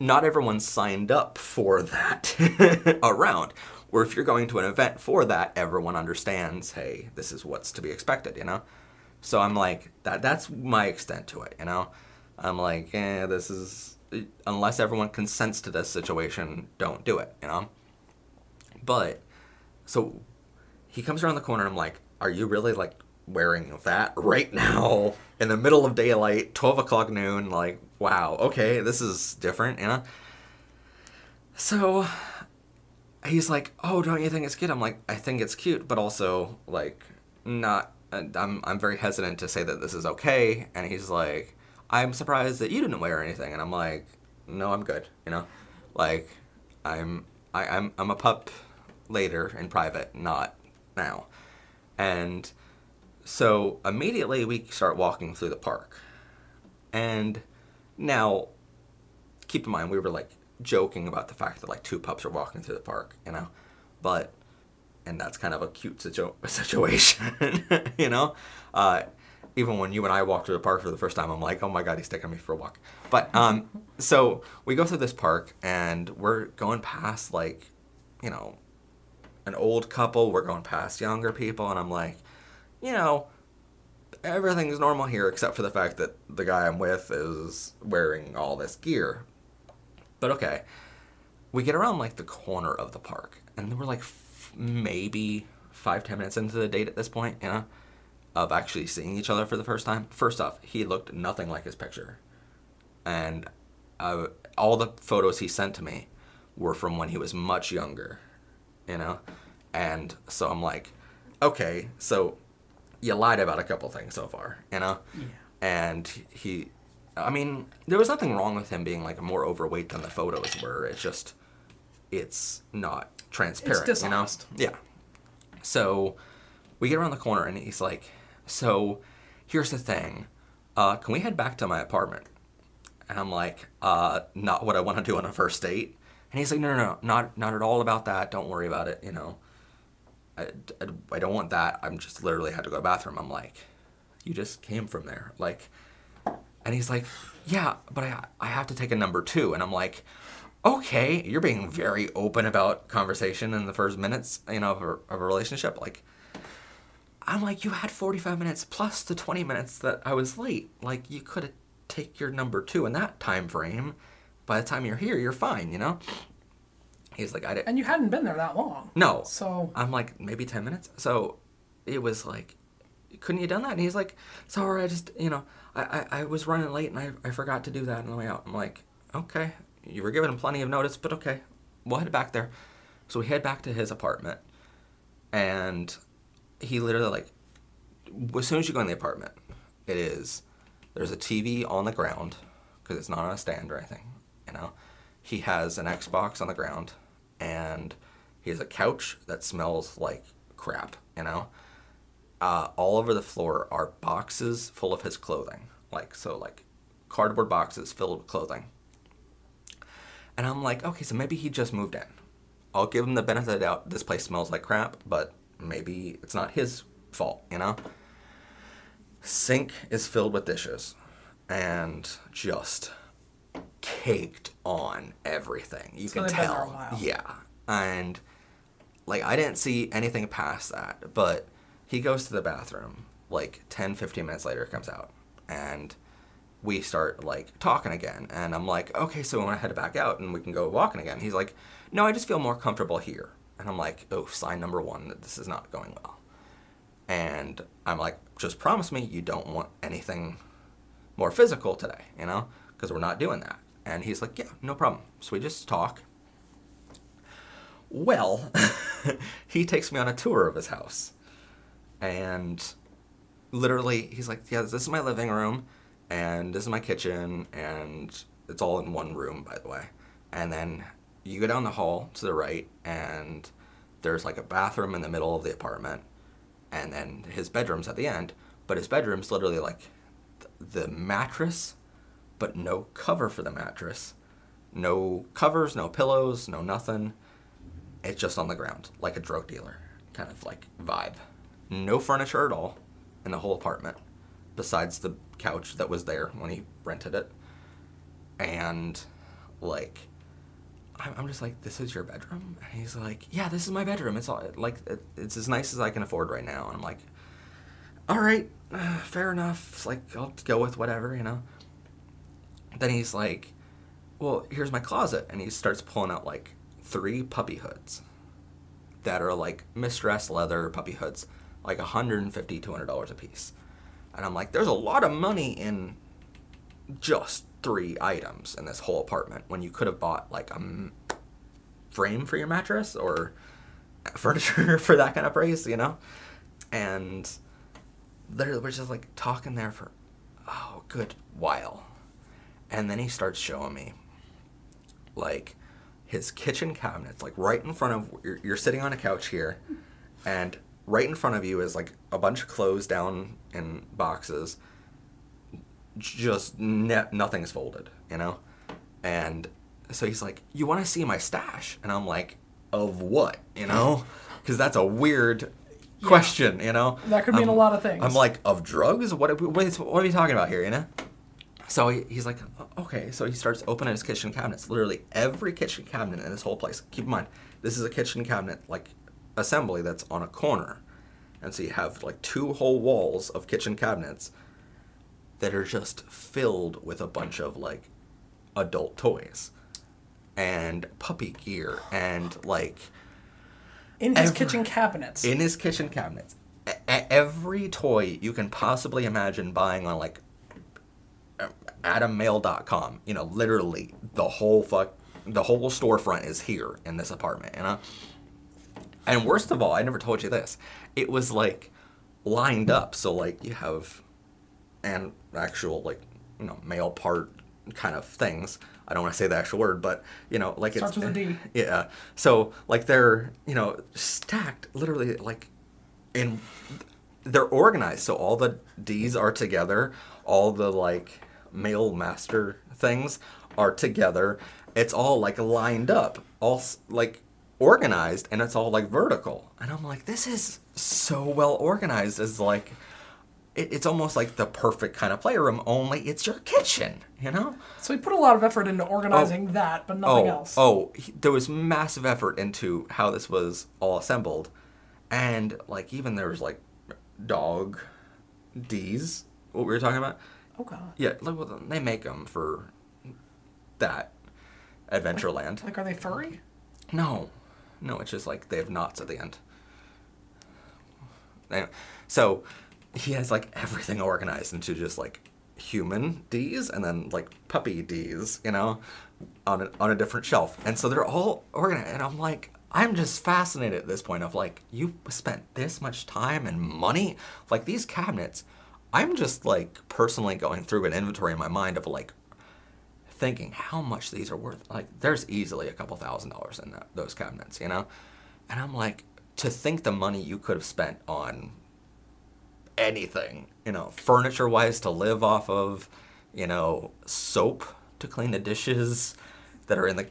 not everyone signed up for that around. Or if you're going to an event for that, everyone understands, hey, this is what's to be expected, you know? So I'm like, that that's my extent to it, you know? I'm like, eh, this is unless everyone consents to this situation, don't do it, you know? But so he comes around the corner and I'm like, Are you really like wearing that right now in the middle of daylight, twelve o'clock noon, like, wow, okay, this is different, you know? So he's like, "Oh, don't you think it's cute?" I'm like, "I think it's cute, but also like not. I'm I'm very hesitant to say that this is okay." And he's like, "I'm surprised that you didn't wear anything." And I'm like, "No, I'm good. You know, like I'm I, I'm I'm a pup later in private, not now." And so immediately we start walking through the park, and now keep in mind we were like joking about the fact that like two pups are walking through the park, you know, but and that's kind of a cute situ- situation, you know. Uh, even when you and I walked through the park for the first time, I'm like, oh my god, he's taking me for a walk. But um, so we go through this park and we're going past like, you know, an old couple. We're going past younger people, and I'm like, you know, everything's normal here except for the fact that the guy I'm with is wearing all this gear. But okay, we get around like the corner of the park, and we're like f- maybe five ten minutes into the date at this point, you know, of actually seeing each other for the first time. First off, he looked nothing like his picture, and uh, all the photos he sent to me were from when he was much younger, you know, and so I'm like, okay, so you lied about a couple things so far, you know? Yeah. And he, I mean, there was nothing wrong with him being like more overweight than the photos were. It's just, it's not transparent, you know? dishonest. Yeah. So we get around the corner and he's like, so here's the thing. Uh, can we head back to my apartment? And I'm like, uh, not what I want to do on a first date. And he's like, no, no, no, not, not at all about that. Don't worry about it. You know, I, I, I don't want that. I'm just literally had to go to the bathroom. I'm like, you just came from there. Like, and he's like, yeah, but I, I have to take a number two. And I'm like, okay, you're being very open about conversation in the first minutes, you know, of a, of a relationship. Like, I'm like, you had 45 minutes plus the 20 minutes that I was late. Like, you could have take your number two in that time frame. By the time you're here, you're fine, you know? He's like, I didn't. And you hadn't been there that long. No. So I'm like, maybe 10 minutes. So it was like, couldn't you done that? And he's like, sorry, I just, you know, I, I, I was running late and I, I forgot to do that on the way out. I'm like, okay, you were given plenty of notice, but okay, we'll head back there. So we head back to his apartment and he literally like, as soon as you go in the apartment, it is, there's a TV on the ground because it's not on a stand or anything, you know. He has an Xbox on the ground and he has a couch that smells like crap, you know. Uh, all over the floor are boxes full of his clothing, like so, like cardboard boxes filled with clothing. And I'm like, okay, so maybe he just moved in. I'll give him the benefit of the doubt. This place smells like crap, but maybe it's not his fault, you know. Sink is filled with dishes, and just caked on everything. You So can they've been there tell. Yeah. And like I didn't see anything past that, but he goes to the bathroom like 10 15 minutes later comes out and we start like talking again and I'm like, "Okay, so I want to head back out and we can go walking again." He's like, "No, I just feel more comfortable here." And I'm like, "Oh, sign number 1 that this is not going well." And I'm like, "Just promise me you don't want anything more physical today, you know? Because we're not doing that." And he's like, "Yeah, no problem." So we just talk. Well, he takes me on a tour of his house. And literally, he's like, Yeah, this is my living room, and this is my kitchen, and it's all in one room, by the way. And then you go down the hall to the right, and there's like a bathroom in the middle of the apartment, and then his bedroom's at the end. But his bedroom's literally like th- the mattress, but no cover for the mattress. No covers, no pillows, no nothing. It's just on the ground, like a drug dealer kind of like vibe. No furniture at all in the whole apartment, besides the couch that was there when he rented it. And like, I'm just like, this is your bedroom? And he's like, yeah, this is my bedroom. It's all like, it's as nice as I can afford right now. And I'm like, all right, uh, fair enough. Like, I'll go with whatever, you know. Then he's like, well, here's my closet, and he starts pulling out like three puppy hoods that are like mistress leather puppy hoods, like $150, 200 dollars a piece. And I'm like, there's a lot of money in just three items in this whole apartment when you could have bought like a frame for your mattress or furniture for that kind of price, you know? And literally, we're just like talking there for oh, good while. And then he starts showing me like his kitchen cabinets, like right in front of you're, you're sitting on a couch here, and right in front of you is like a bunch of clothes down in boxes. Just ne- nothing's folded, you know, and so he's like, "You want to see my stash?" And I'm like, "Of what?" You know, because that's a weird question, you know. That could mean I'm- a lot of things. I'm like, "Of drugs? What? What, what are you talking about here?" You know. So he, he's like, okay. So he starts opening his kitchen cabinets. Literally every kitchen cabinet in this whole place. Keep in mind, this is a kitchen cabinet like assembly that's on a corner, and so you have like two whole walls of kitchen cabinets that are just filled with a bunch of like adult toys and puppy gear and like in his every- kitchen cabinets. in his kitchen cabinets. E- every toy you can possibly imagine buying on like adammale.com. You know, literally the whole fuck the whole storefront is here in this apartment, you know? And worst of all, I never told you this. It was like lined up, so like you have an actual like, you know, male part kind of things. I don't want to say the actual word, but you know, like Starts it's with a D. yeah. So like they're you know stacked literally like in they're organized so all the D's are together, all the like male master things are together. It's all like lined up, all like organized, and it's all like vertical. And I'm like, this is so well organized. Is like it, it's almost like the perfect kind of playroom. Only it's your kitchen, you know. So we put a lot of effort into organizing oh. that, but nothing oh, else. Oh, he- there was massive effort into how this was all assembled, and like even there was like dog D's. What we were talking about? Oh, God. Yeah, like well, they make them for that Adventureland. Like, are they furry? No, no, it's just like they have knots at the end. Anyway, so he has like everything organized into just like human D's and then like puppy D's, you know, on a, on a different shelf. And so they're all organized. And I'm like, I'm just fascinated at this point of like, you spent this much time and money? Like these cabinets, I'm just like personally going through an inventory in my mind of like thinking how much these are worth. Like, there's easily a couple thousand dollars in that, those cabinets, you know? And I'm like, to think the money you could have spent on anything, you know, furniture wise to live off of, you know, soap to clean the dishes that are in the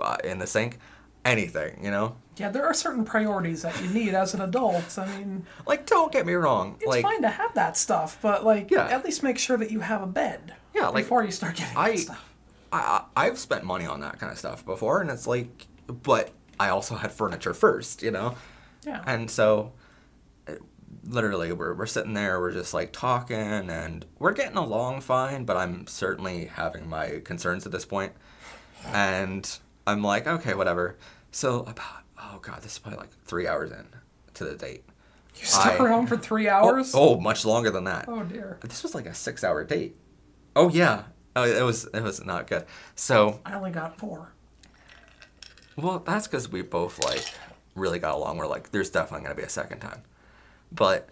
uh, in the sink, anything, you know? Yeah, there are certain priorities that you need as an adult. I mean, Like, don't get me wrong. it's like, fine to have that stuff, but like, Yeah. at least make sure that you have a bed. Yeah, like, before you start getting I, that stuff. I, I've spent money on that kind of stuff before, and it's like, but I also had furniture first, you know? Yeah. And so, literally, we're, we're sitting there, we're just like talking, and we're getting along fine, but I'm certainly having my concerns at this point. And I'm like, okay, whatever. So, about, oh God, this is probably like three hours in to the date. you stuck I- around for three hours. Oh, oh much longer than that. Oh, dear. This was like a six hour date. Oh, yeah. Oh, it was it was not good. So, I only got four. well, that's because we both like really got along. We're like, there's definitely gonna be a second time, but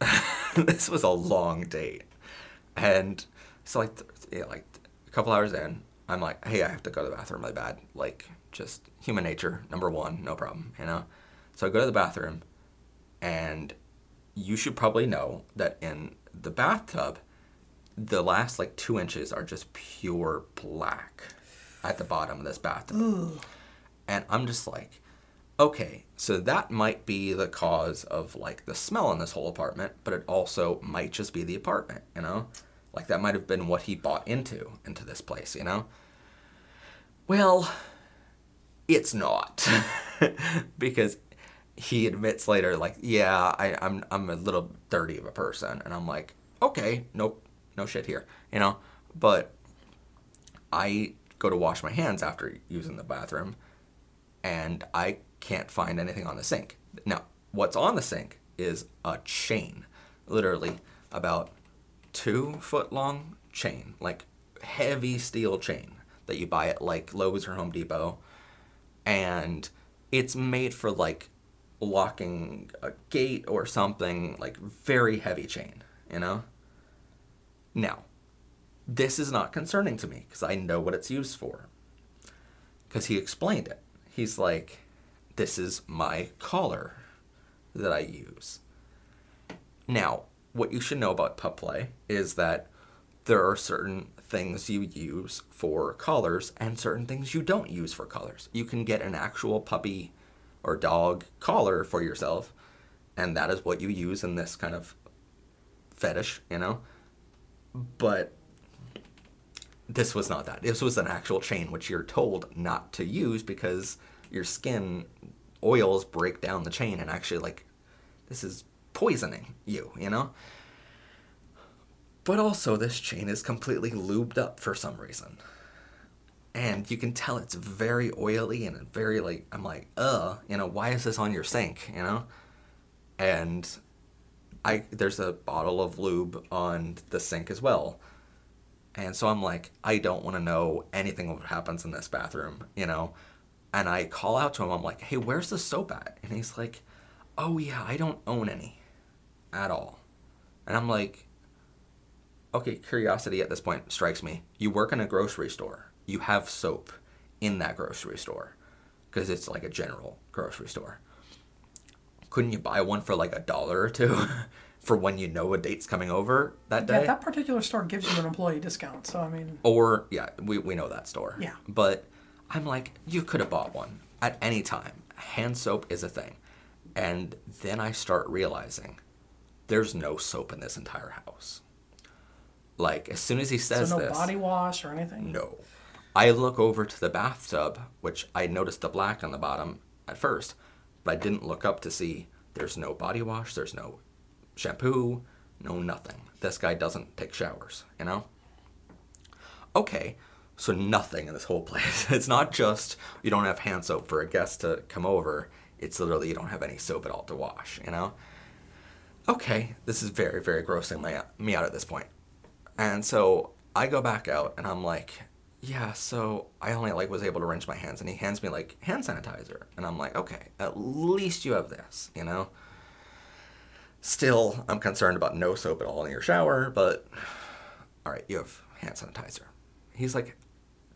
this was a long date, and so like, yeah, like a couple hours in, I'm like, hey, I have to go to the bathroom really bad. Like, just human nature, number one, no problem, you know. So I go to the bathroom, and you should probably know that in the bathtub, the last like two inches are just pure black at the bottom of this bathtub. And I'm just like, okay, so that might be the cause of like the smell in this whole apartment, but it also might just be the apartment, you know? Like that might have been what he bought into into this place, you know? Well, it's not. because he admits later, like, yeah, I, I'm I'm a little dirty of a person. And I'm like, okay, nope, no shit here, you know? But I go to wash my hands after using the bathroom and I can't find anything on the sink. Now, what's on the sink is a chain, literally about two foot long chain, like heavy steel chain that you buy at like Lowe's or Home Depot, and it's made for like locking a gate or something, like very heavy chain, you know. Now, this is not concerning to me because I know what it's used for. Because he explained it. He's like, this is my collar that I use. Now, what you should know about pup play is that there are certain things you use for collars and certain things you don't use for collars. You can get an actual puppy or dog collar for yourself, and that is what you use in this kind of fetish, you know? But this was not that. This was an actual chain which you're told not to use because your skin oils break down the chain and actually like this is poisoning you, you know? But also this chain is completely lubed up for some reason. And you can tell it's very oily and very like I'm like, uh, you know, why is this on your sink, you know? And I there's a bottle of lube on the sink as well. And so I'm like, I don't want to know anything what happens in this bathroom, you know? And I call out to him, I'm like, hey, where's the soap at? And he's like, oh, yeah, I don't own any at all. And I'm like, okay, curiosity at this point strikes me. You work in a grocery store, you have soap in that grocery store because it's like a general grocery store. Couldn't you buy one for like a dollar or two for when you know a date's coming over that day? Yeah, that particular store gives you an employee discount. So I mean, Or yeah, we, we know that store. Yeah. But I'm like, you could have bought one at any time. Hand soap is a thing. And then I start realizing there's no soap in this entire house. Like as soon as he says So no this, body wash or anything. no. I look over to the bathtub, which I noticed the black on the bottom at first, but I didn't look up to see there's no body wash, there's no shampoo, no nothing. This guy doesn't take showers, you know? Okay, so nothing in this whole place. It's not just you don't have hand soap for a guest to come over, it's literally you don't have any soap at all to wash, you know? Okay, this is very, very grossing my, me out at this point. And so I go back out and I'm like, yeah, so I only like was able to rinse my hands and he hands me like hand sanitizer and I'm like, okay, at least you have this, you know? Still, I'm concerned about no soap at all in your shower, but all right, you have hand sanitizer. He's like,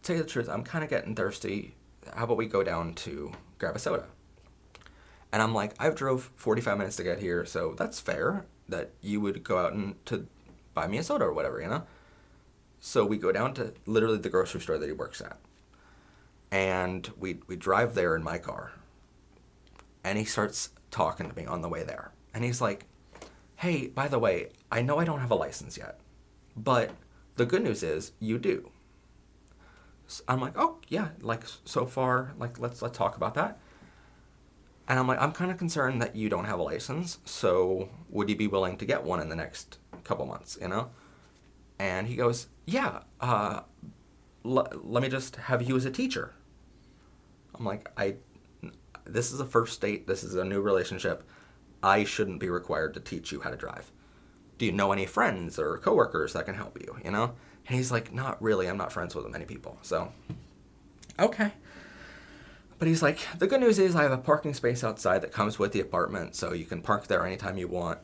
tell you the truth, I'm kind of getting thirsty. How about we go down to grab a soda? And I'm like, I've drove 45 minutes to get here, so that's fair that you would go out and to buy me a soda or whatever, you know? So we go down to literally the grocery store that he works at. And we, we drive there in my car. And he starts talking to me on the way there. And he's like, hey, by the way, I know I don't have a license yet, but the good news is you do. I'm like, oh yeah, like so far, like let's let's talk about that. And I'm like, I'm kind of concerned that you don't have a license, so would you be willing to get one in the next couple months, you know? And he goes, yeah, uh, l- let me just have you as a teacher. I'm like, I, this is a first date, this is a new relationship. I shouldn't be required to teach you how to drive. Do you know any friends or coworkers that can help you, you know? And he's like, not really, I'm not friends with many people, so, okay. But he's like, the good news is I have a parking space outside that comes with the apartment, so you can park there anytime you want,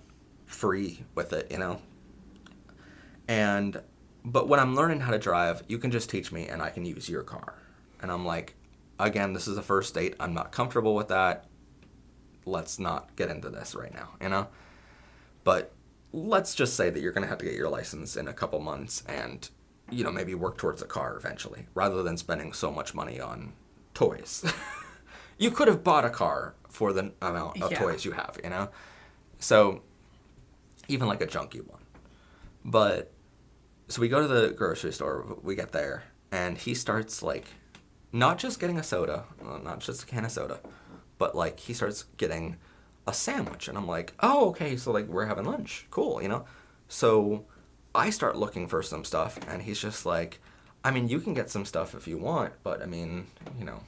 free with it, you know? And, but when I'm learning how to drive, you can just teach me and I can use your car. And I'm like, again, this is a first date. I'm not comfortable with that. Let's not get into this right now, you know? But let's just say that you're going to have to get your license in a couple months and, you know, maybe work towards a car eventually, rather than spending so much money on toys. you could have bought a car for the amount of Yeah. toys you have, you know? So, even like a junky one. But, so we go to the grocery store, we get there, and he starts like, not just getting a soda, not just a can of soda, but like he starts getting a sandwich. And I'm like, oh, okay, so like we're having lunch. Cool, you know? So I start looking for some stuff, and he's just like, I mean, you can get some stuff if you want, but I mean, you know,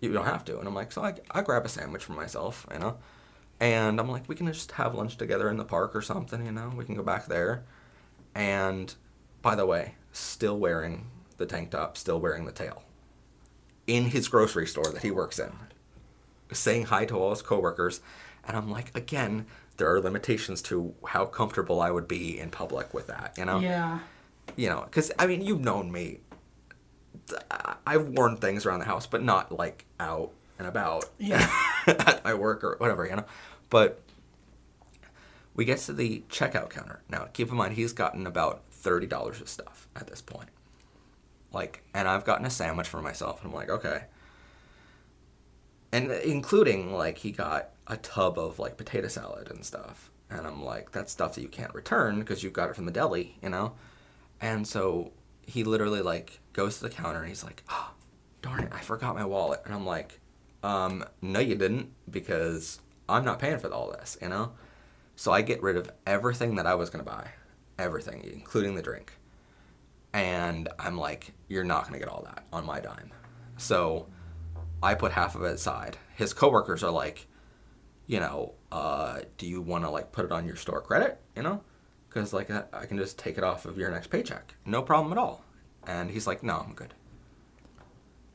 you don't have to. And I'm like, so I, I grab a sandwich for myself, you know? And I'm like, we can just have lunch together in the park or something, you know? We can go back there. And by the way, still wearing the tank top, still wearing the tail. In his grocery store that he works in. Saying hi to all his coworkers. And I'm like, again, there are limitations to how comfortable I would be in public with that, you know? Yeah. you know, because I mean, you've known me. I've worn things around the house, but not like out and about Yeah. at my work or whatever, you know. But we get to the checkout counter. Now, keep in mind, he's gotten about thirty dollars of stuff at this point. Like, and I've gotten a sandwich for myself, and I'm like, okay. And including like he got a tub of like potato salad and stuff, and I'm like, that's stuff that you can't return because you got it from the deli, you know. And so he literally like goes to the counter and he's like, oh, darn it, I forgot my wallet. And I'm like, um, no, you didn't because I'm not paying for all this, you know? So I get rid of everything that I was going to buy, everything, including the drink. And I'm like, you're not going to get all that on my dime. So I put half of it aside. His coworkers are like, you know, uh, do you want to like put it on your store credit, you know? Because like I can just take it off of your next paycheck, no problem at all. And he's like, no, I'm good.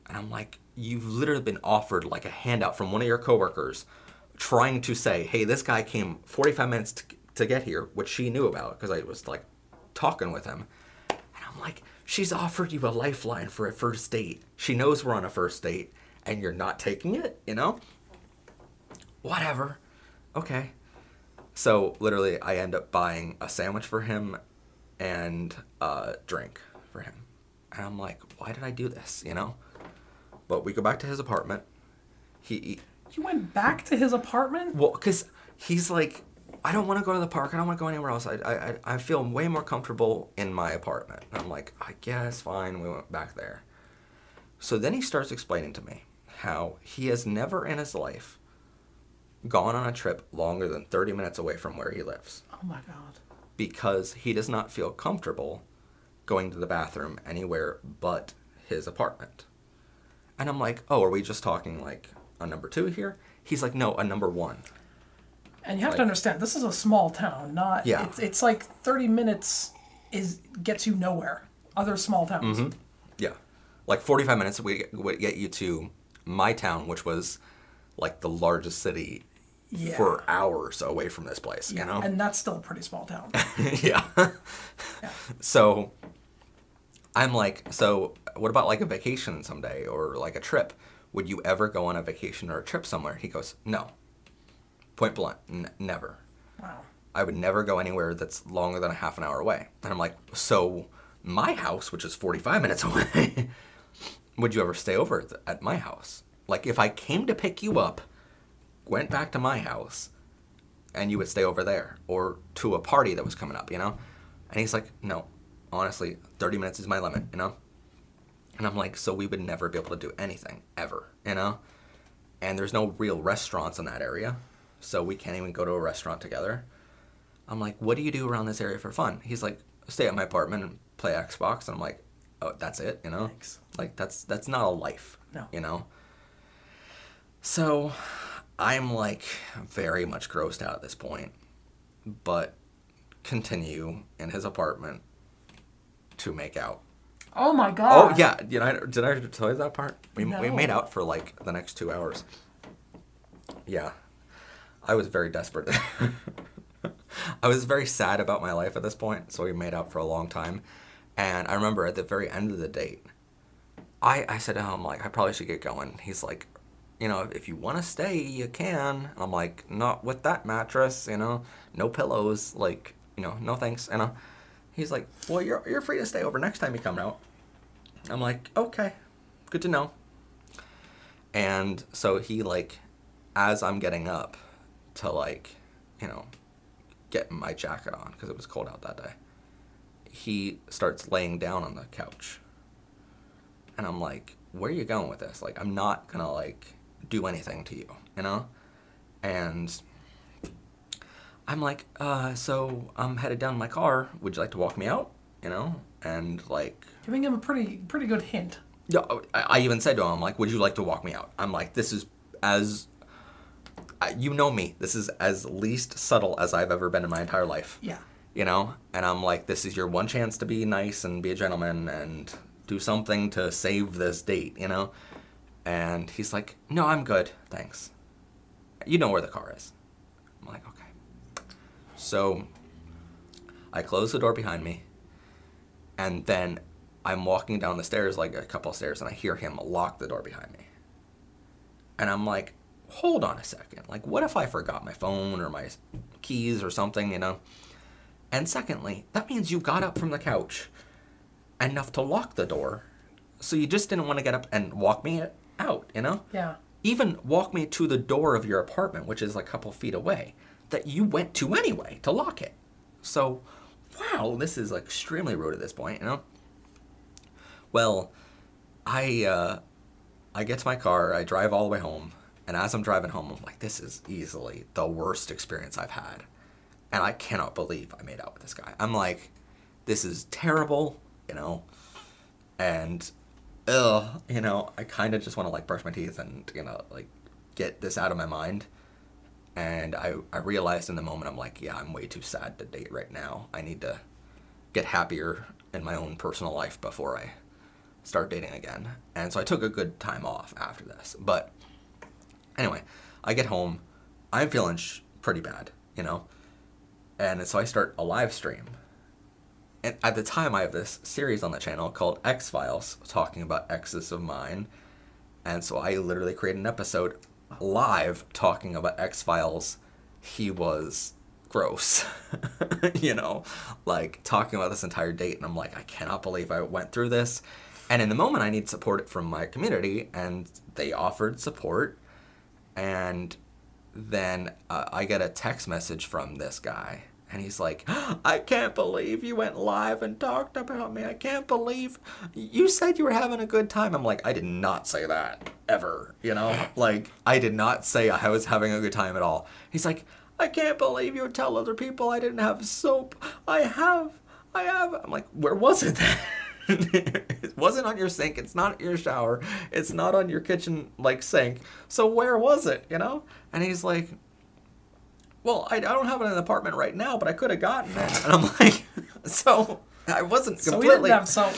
And I'm like, you've literally been offered like a handout from one of your coworkers trying to say, hey, this guy came 45 minutes to, to get here, which she knew about because I was like talking with him. And I'm like, she's offered you a lifeline for a first date. She knows we're on a first date and you're not taking it, you know? Whatever. Okay. So literally, I end up buying a sandwich for him and a drink for him. And I'm like, why did I do this, you know? But we go back to his apartment. He, You went back to his apartment? well, because he's like, I don't want to go to the park. I don't want to go anywhere else. I, I, I- I feel way more comfortable in my apartment. And I'm like, I guess fine. We went back there. So then he starts explaining to me how he has never in his life gone on a trip longer than 30 minutes away from where he lives Oh my god. because he does not feel comfortable going to the bathroom anywhere but his apartment. And I'm like, oh, are we just talking like a number two here? He's like, no, a number one. And you have Like- to understand, this is a small town. Not Yeah. It's, it's like thirty minutes is gets you nowhere. Other small towns. Mm-hmm. Yeah. Like 45 minutes would get, would get you to my town, which was like the largest city Yeah. for hours away from this place, Yeah, you know? and that's still a pretty small town. yeah. So I'm like, so what about like a vacation someday or like a trip? Would you ever go on a vacation or a trip somewhere? He goes, no. Point blunt, n- never. wow. I would never go anywhere that's longer than a half an hour away. And I'm like, so my house, which is 45 minutes away, would you ever stay over at- at my house? Like, if I came to pick you up, went back to my house, and you would stay over there, or to a party that was coming up, you know? And he's like, no, honestly, 30 minutes is my limit, you know? And I'm like, so we would never be able to do anything, ever, you know? And there's no real restaurants in that area, so we can't even go to a restaurant together. I'm like, what do you do around this area for fun? He's like, stay at my apartment and play Xbox. And I'm like, oh, that's it, you know? Thanks. Like that's that's not a life, No. you know. So, I'm like very much grossed out at this point, but continue in his apartment to make out. Oh my oh, god. Oh yeah, you know, did I tell you that part? We we made out for like the next two hours. Yeah, I was very desperate. I was very sad about my life at this point, so we made out for a long time. And I remember at the very end of the date, I I said to him like I probably should get going. He's like, you know, if you want to stay, you can. I'm like, not with that mattress, you know, no pillows, like you know, no thanks, know. He's like, well, you're you're free to stay over next time you come out. I'm like, okay, good to know. And so he like, as I'm getting up to like, you know, get my jacket on because it was cold out that day, he starts laying down on the couch. And I'm like, where are you going with this? Like, I'm not gonna like do anything to you, you know? And I'm like, uh, so I'm headed down my car. Would you like to walk me out? You know? And like, Giving him a pretty pretty good hint. yeah, I, I even said to him, like, would you like to walk me out? I'm like, this is as, I- you know me, this is as least subtle as I've ever been in my entire life. Yeah. You know? And I'm like, this is your one chance to be nice and be a gentleman and do something to save this date, you know? And he's like, no, I'm good, thanks. You know where the car is. I'm like, okay. So I close the door behind me, and then I'm walking down the stairs, like a couple of stairs, and I hear him lock the door behind me. And I'm like, hold on a second. Like, what if I forgot my phone or my keys or something, you know? And secondly, that means you got up from the couch enough to lock the door. So you just didn't want to get up and walk me out, you know? Yeah. even walk me to the door of your apartment, which is a couple feet away, that you went to anyway to lock it. So, wow, this is extremely rude at this point, you know? Well, I uh, I get to my car, I drive all the way home, and as I'm driving home, I'm like, this is easily the worst experience I've had. And I cannot believe I made out with this guy. I'm like, this is terrible, you know? And ugh, you know, I kind of just want to like brush my teeth and you know like get this out of my mind. And I I realized in the moment I'm like, yeah, I'm way too sad to date right now. I need to get happier in my own personal life before I start dating again. And so I took a good time off after this. But anyway, I get home, I'm feeling sh- pretty bad, you know. And so I start a live stream and at the time I have this series on the channel called X Files talking about exes of mine. And so I literally created an episode live talking about X Files. He was gross. you know, like talking about this entire date and I'm like, I cannot believe I went through this. And in the moment I need support from my community and they offered support and then uh, I get a text message from this guy. And he's like, I can't believe you went live and talked about me. I can't believe you said you were having a good time. I'm like, I did not say that ever. You know, like, I did not say I was having a good time at all. He's like, I can't believe you would tell other people I didn't have soap. I have. I have. I'm like, where was it then? it wasn't on your sink. It's not your shower. It's not on your kitchen like sink. So where was it? You know? And he's like, well, I, I don't have it in an apartment right now, but I could have gotten it. And I'm like, so I wasn't So we completely. didn't have soap.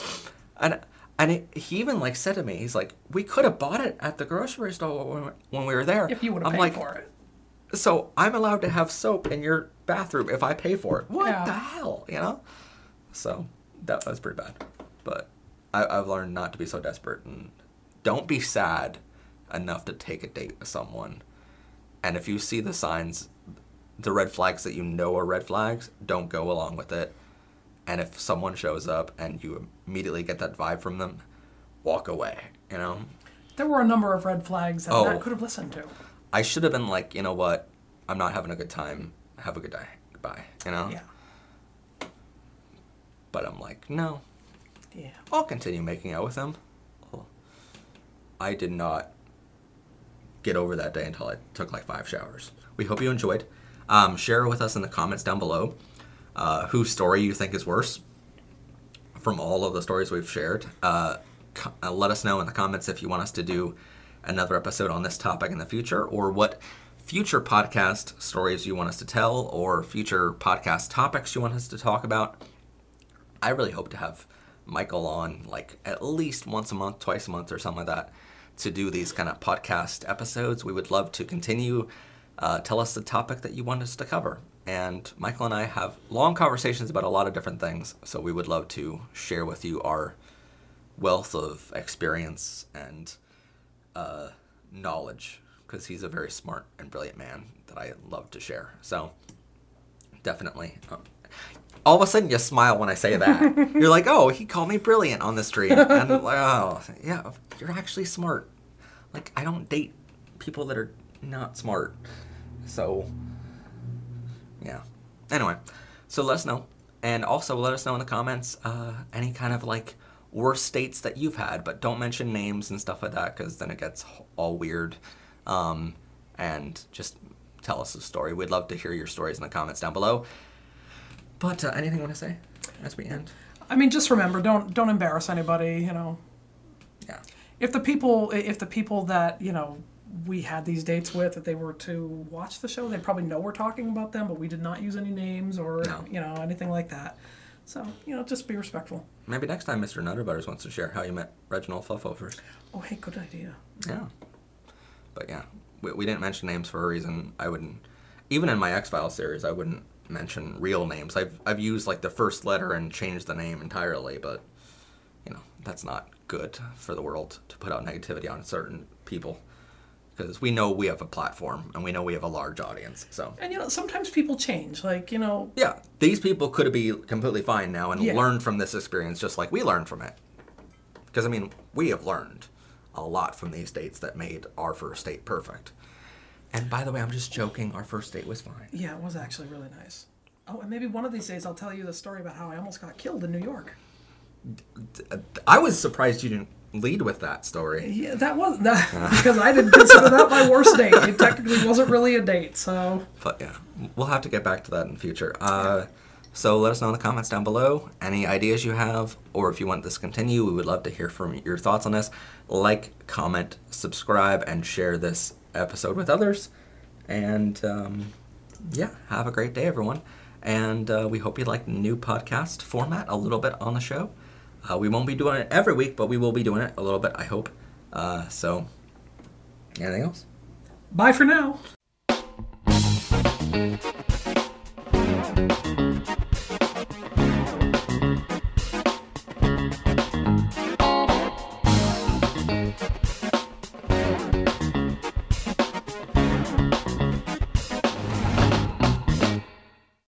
And and it, he even like said to me, he's like, we could have bought it at the grocery store when, when we were there. If you would have I'm paid like, for it. so I'm allowed to have soap in your bathroom if I pay for it. What Yeah. the hell, you know? So that was pretty bad. But I, I've learned not to be so desperate and don't be sad enough to take a date with someone. And if you see the signs, the red flags that you know are red flags, don't go along with it. And if someone shows up and you immediately get that vibe from them, walk away. You know, There were a number of red flags that Oh. Matt could have listened to. I should have been like, you know what, I'm not having a good time. Have a good day. Goodbye. You know. Yeah. But I'm like, no, Yeah. I'll continue making out with him. I did not get over that day until I took like five showers. We hope you enjoyed. Um, share with us in the comments down below uh, whose story you think is worse from all of the stories we've shared. Uh, co- uh, let us know in the comments if you want us to do another episode on this topic in the future or what future podcast stories you want us to tell or future podcast topics you want us to talk about. I really hope to have Michael on like at least once a month, twice a month, or something like that to do these kind of podcast episodes. We would love to continue. Uh, tell us the topic that you want us to cover. And Michael and I have long conversations about a lot of different things, so we would love to share with you our wealth of experience and uh, knowledge because he's a very smart and brilliant man that I love to share. So definitely. uh, all of a sudden, you smile when I say that. you're like, "Oh, he called me brilliant on the street," and like, oh, yeah, you're actually smart. Like, I don't date people that are not smart. So, yeah. Anyway, so let us know, and also let us know in the comments uh, any kind of like worst dates that you've had, but don't mention names and stuff like that because then it gets all weird. Um, and just tell us a story. We'd love to hear your stories in the comments down below. But uh, anything you want to say as we end? I mean, just remember, don't don't embarrass anybody. You know, Yeah. if the people if the people that you know we had these dates with, if they were to watch the show, they'd probably know we're talking about them, but we did not use any names or No. you know anything like that. So you know, just be respectful. Maybe next time Mr. Nutterbutters wants to share how you met Reginald Fluffovers. Oh, hey, good idea. Yeah. But yeah, we, we didn't mention names for a reason. I wouldn't, even in my X Files series, I wouldn't mention real names. I've, I've used like the first letter and changed the name entirely, but you know, that's not good for the world to put out negativity on certain people. Because we know we have a platform and we know we have a large audience. So, And you know, sometimes people change. Like you know, yeah, these people could be completely fine now and Yeah. learned from this experience just like we learned from it. Because, I mean, we have learned a lot from these dates that made our first date perfect. And by the way, I'm just joking. Our first date was fine. yeah, it was actually really nice. Oh, and maybe one of these days I'll tell you the story about how I almost got killed in New York. I was surprised you didn't lead with that story. Yeah, that was that because I didn't consider that my worst date. It technically wasn't really a date, so But yeah, we'll have to get back to that in the future. Uh, so let us know in the comments down below any ideas you have, or if you want this to continue, we would love to hear from your thoughts on this. Like, comment, subscribe, and share this episode with others. And um, yeah, have a great day, everyone. And uh, we hope you like the new podcast format a little bit on the show. Uh, we won't be doing it every week, but we will be doing it a little bit, I hope. Uh, so, anything else? bye for now.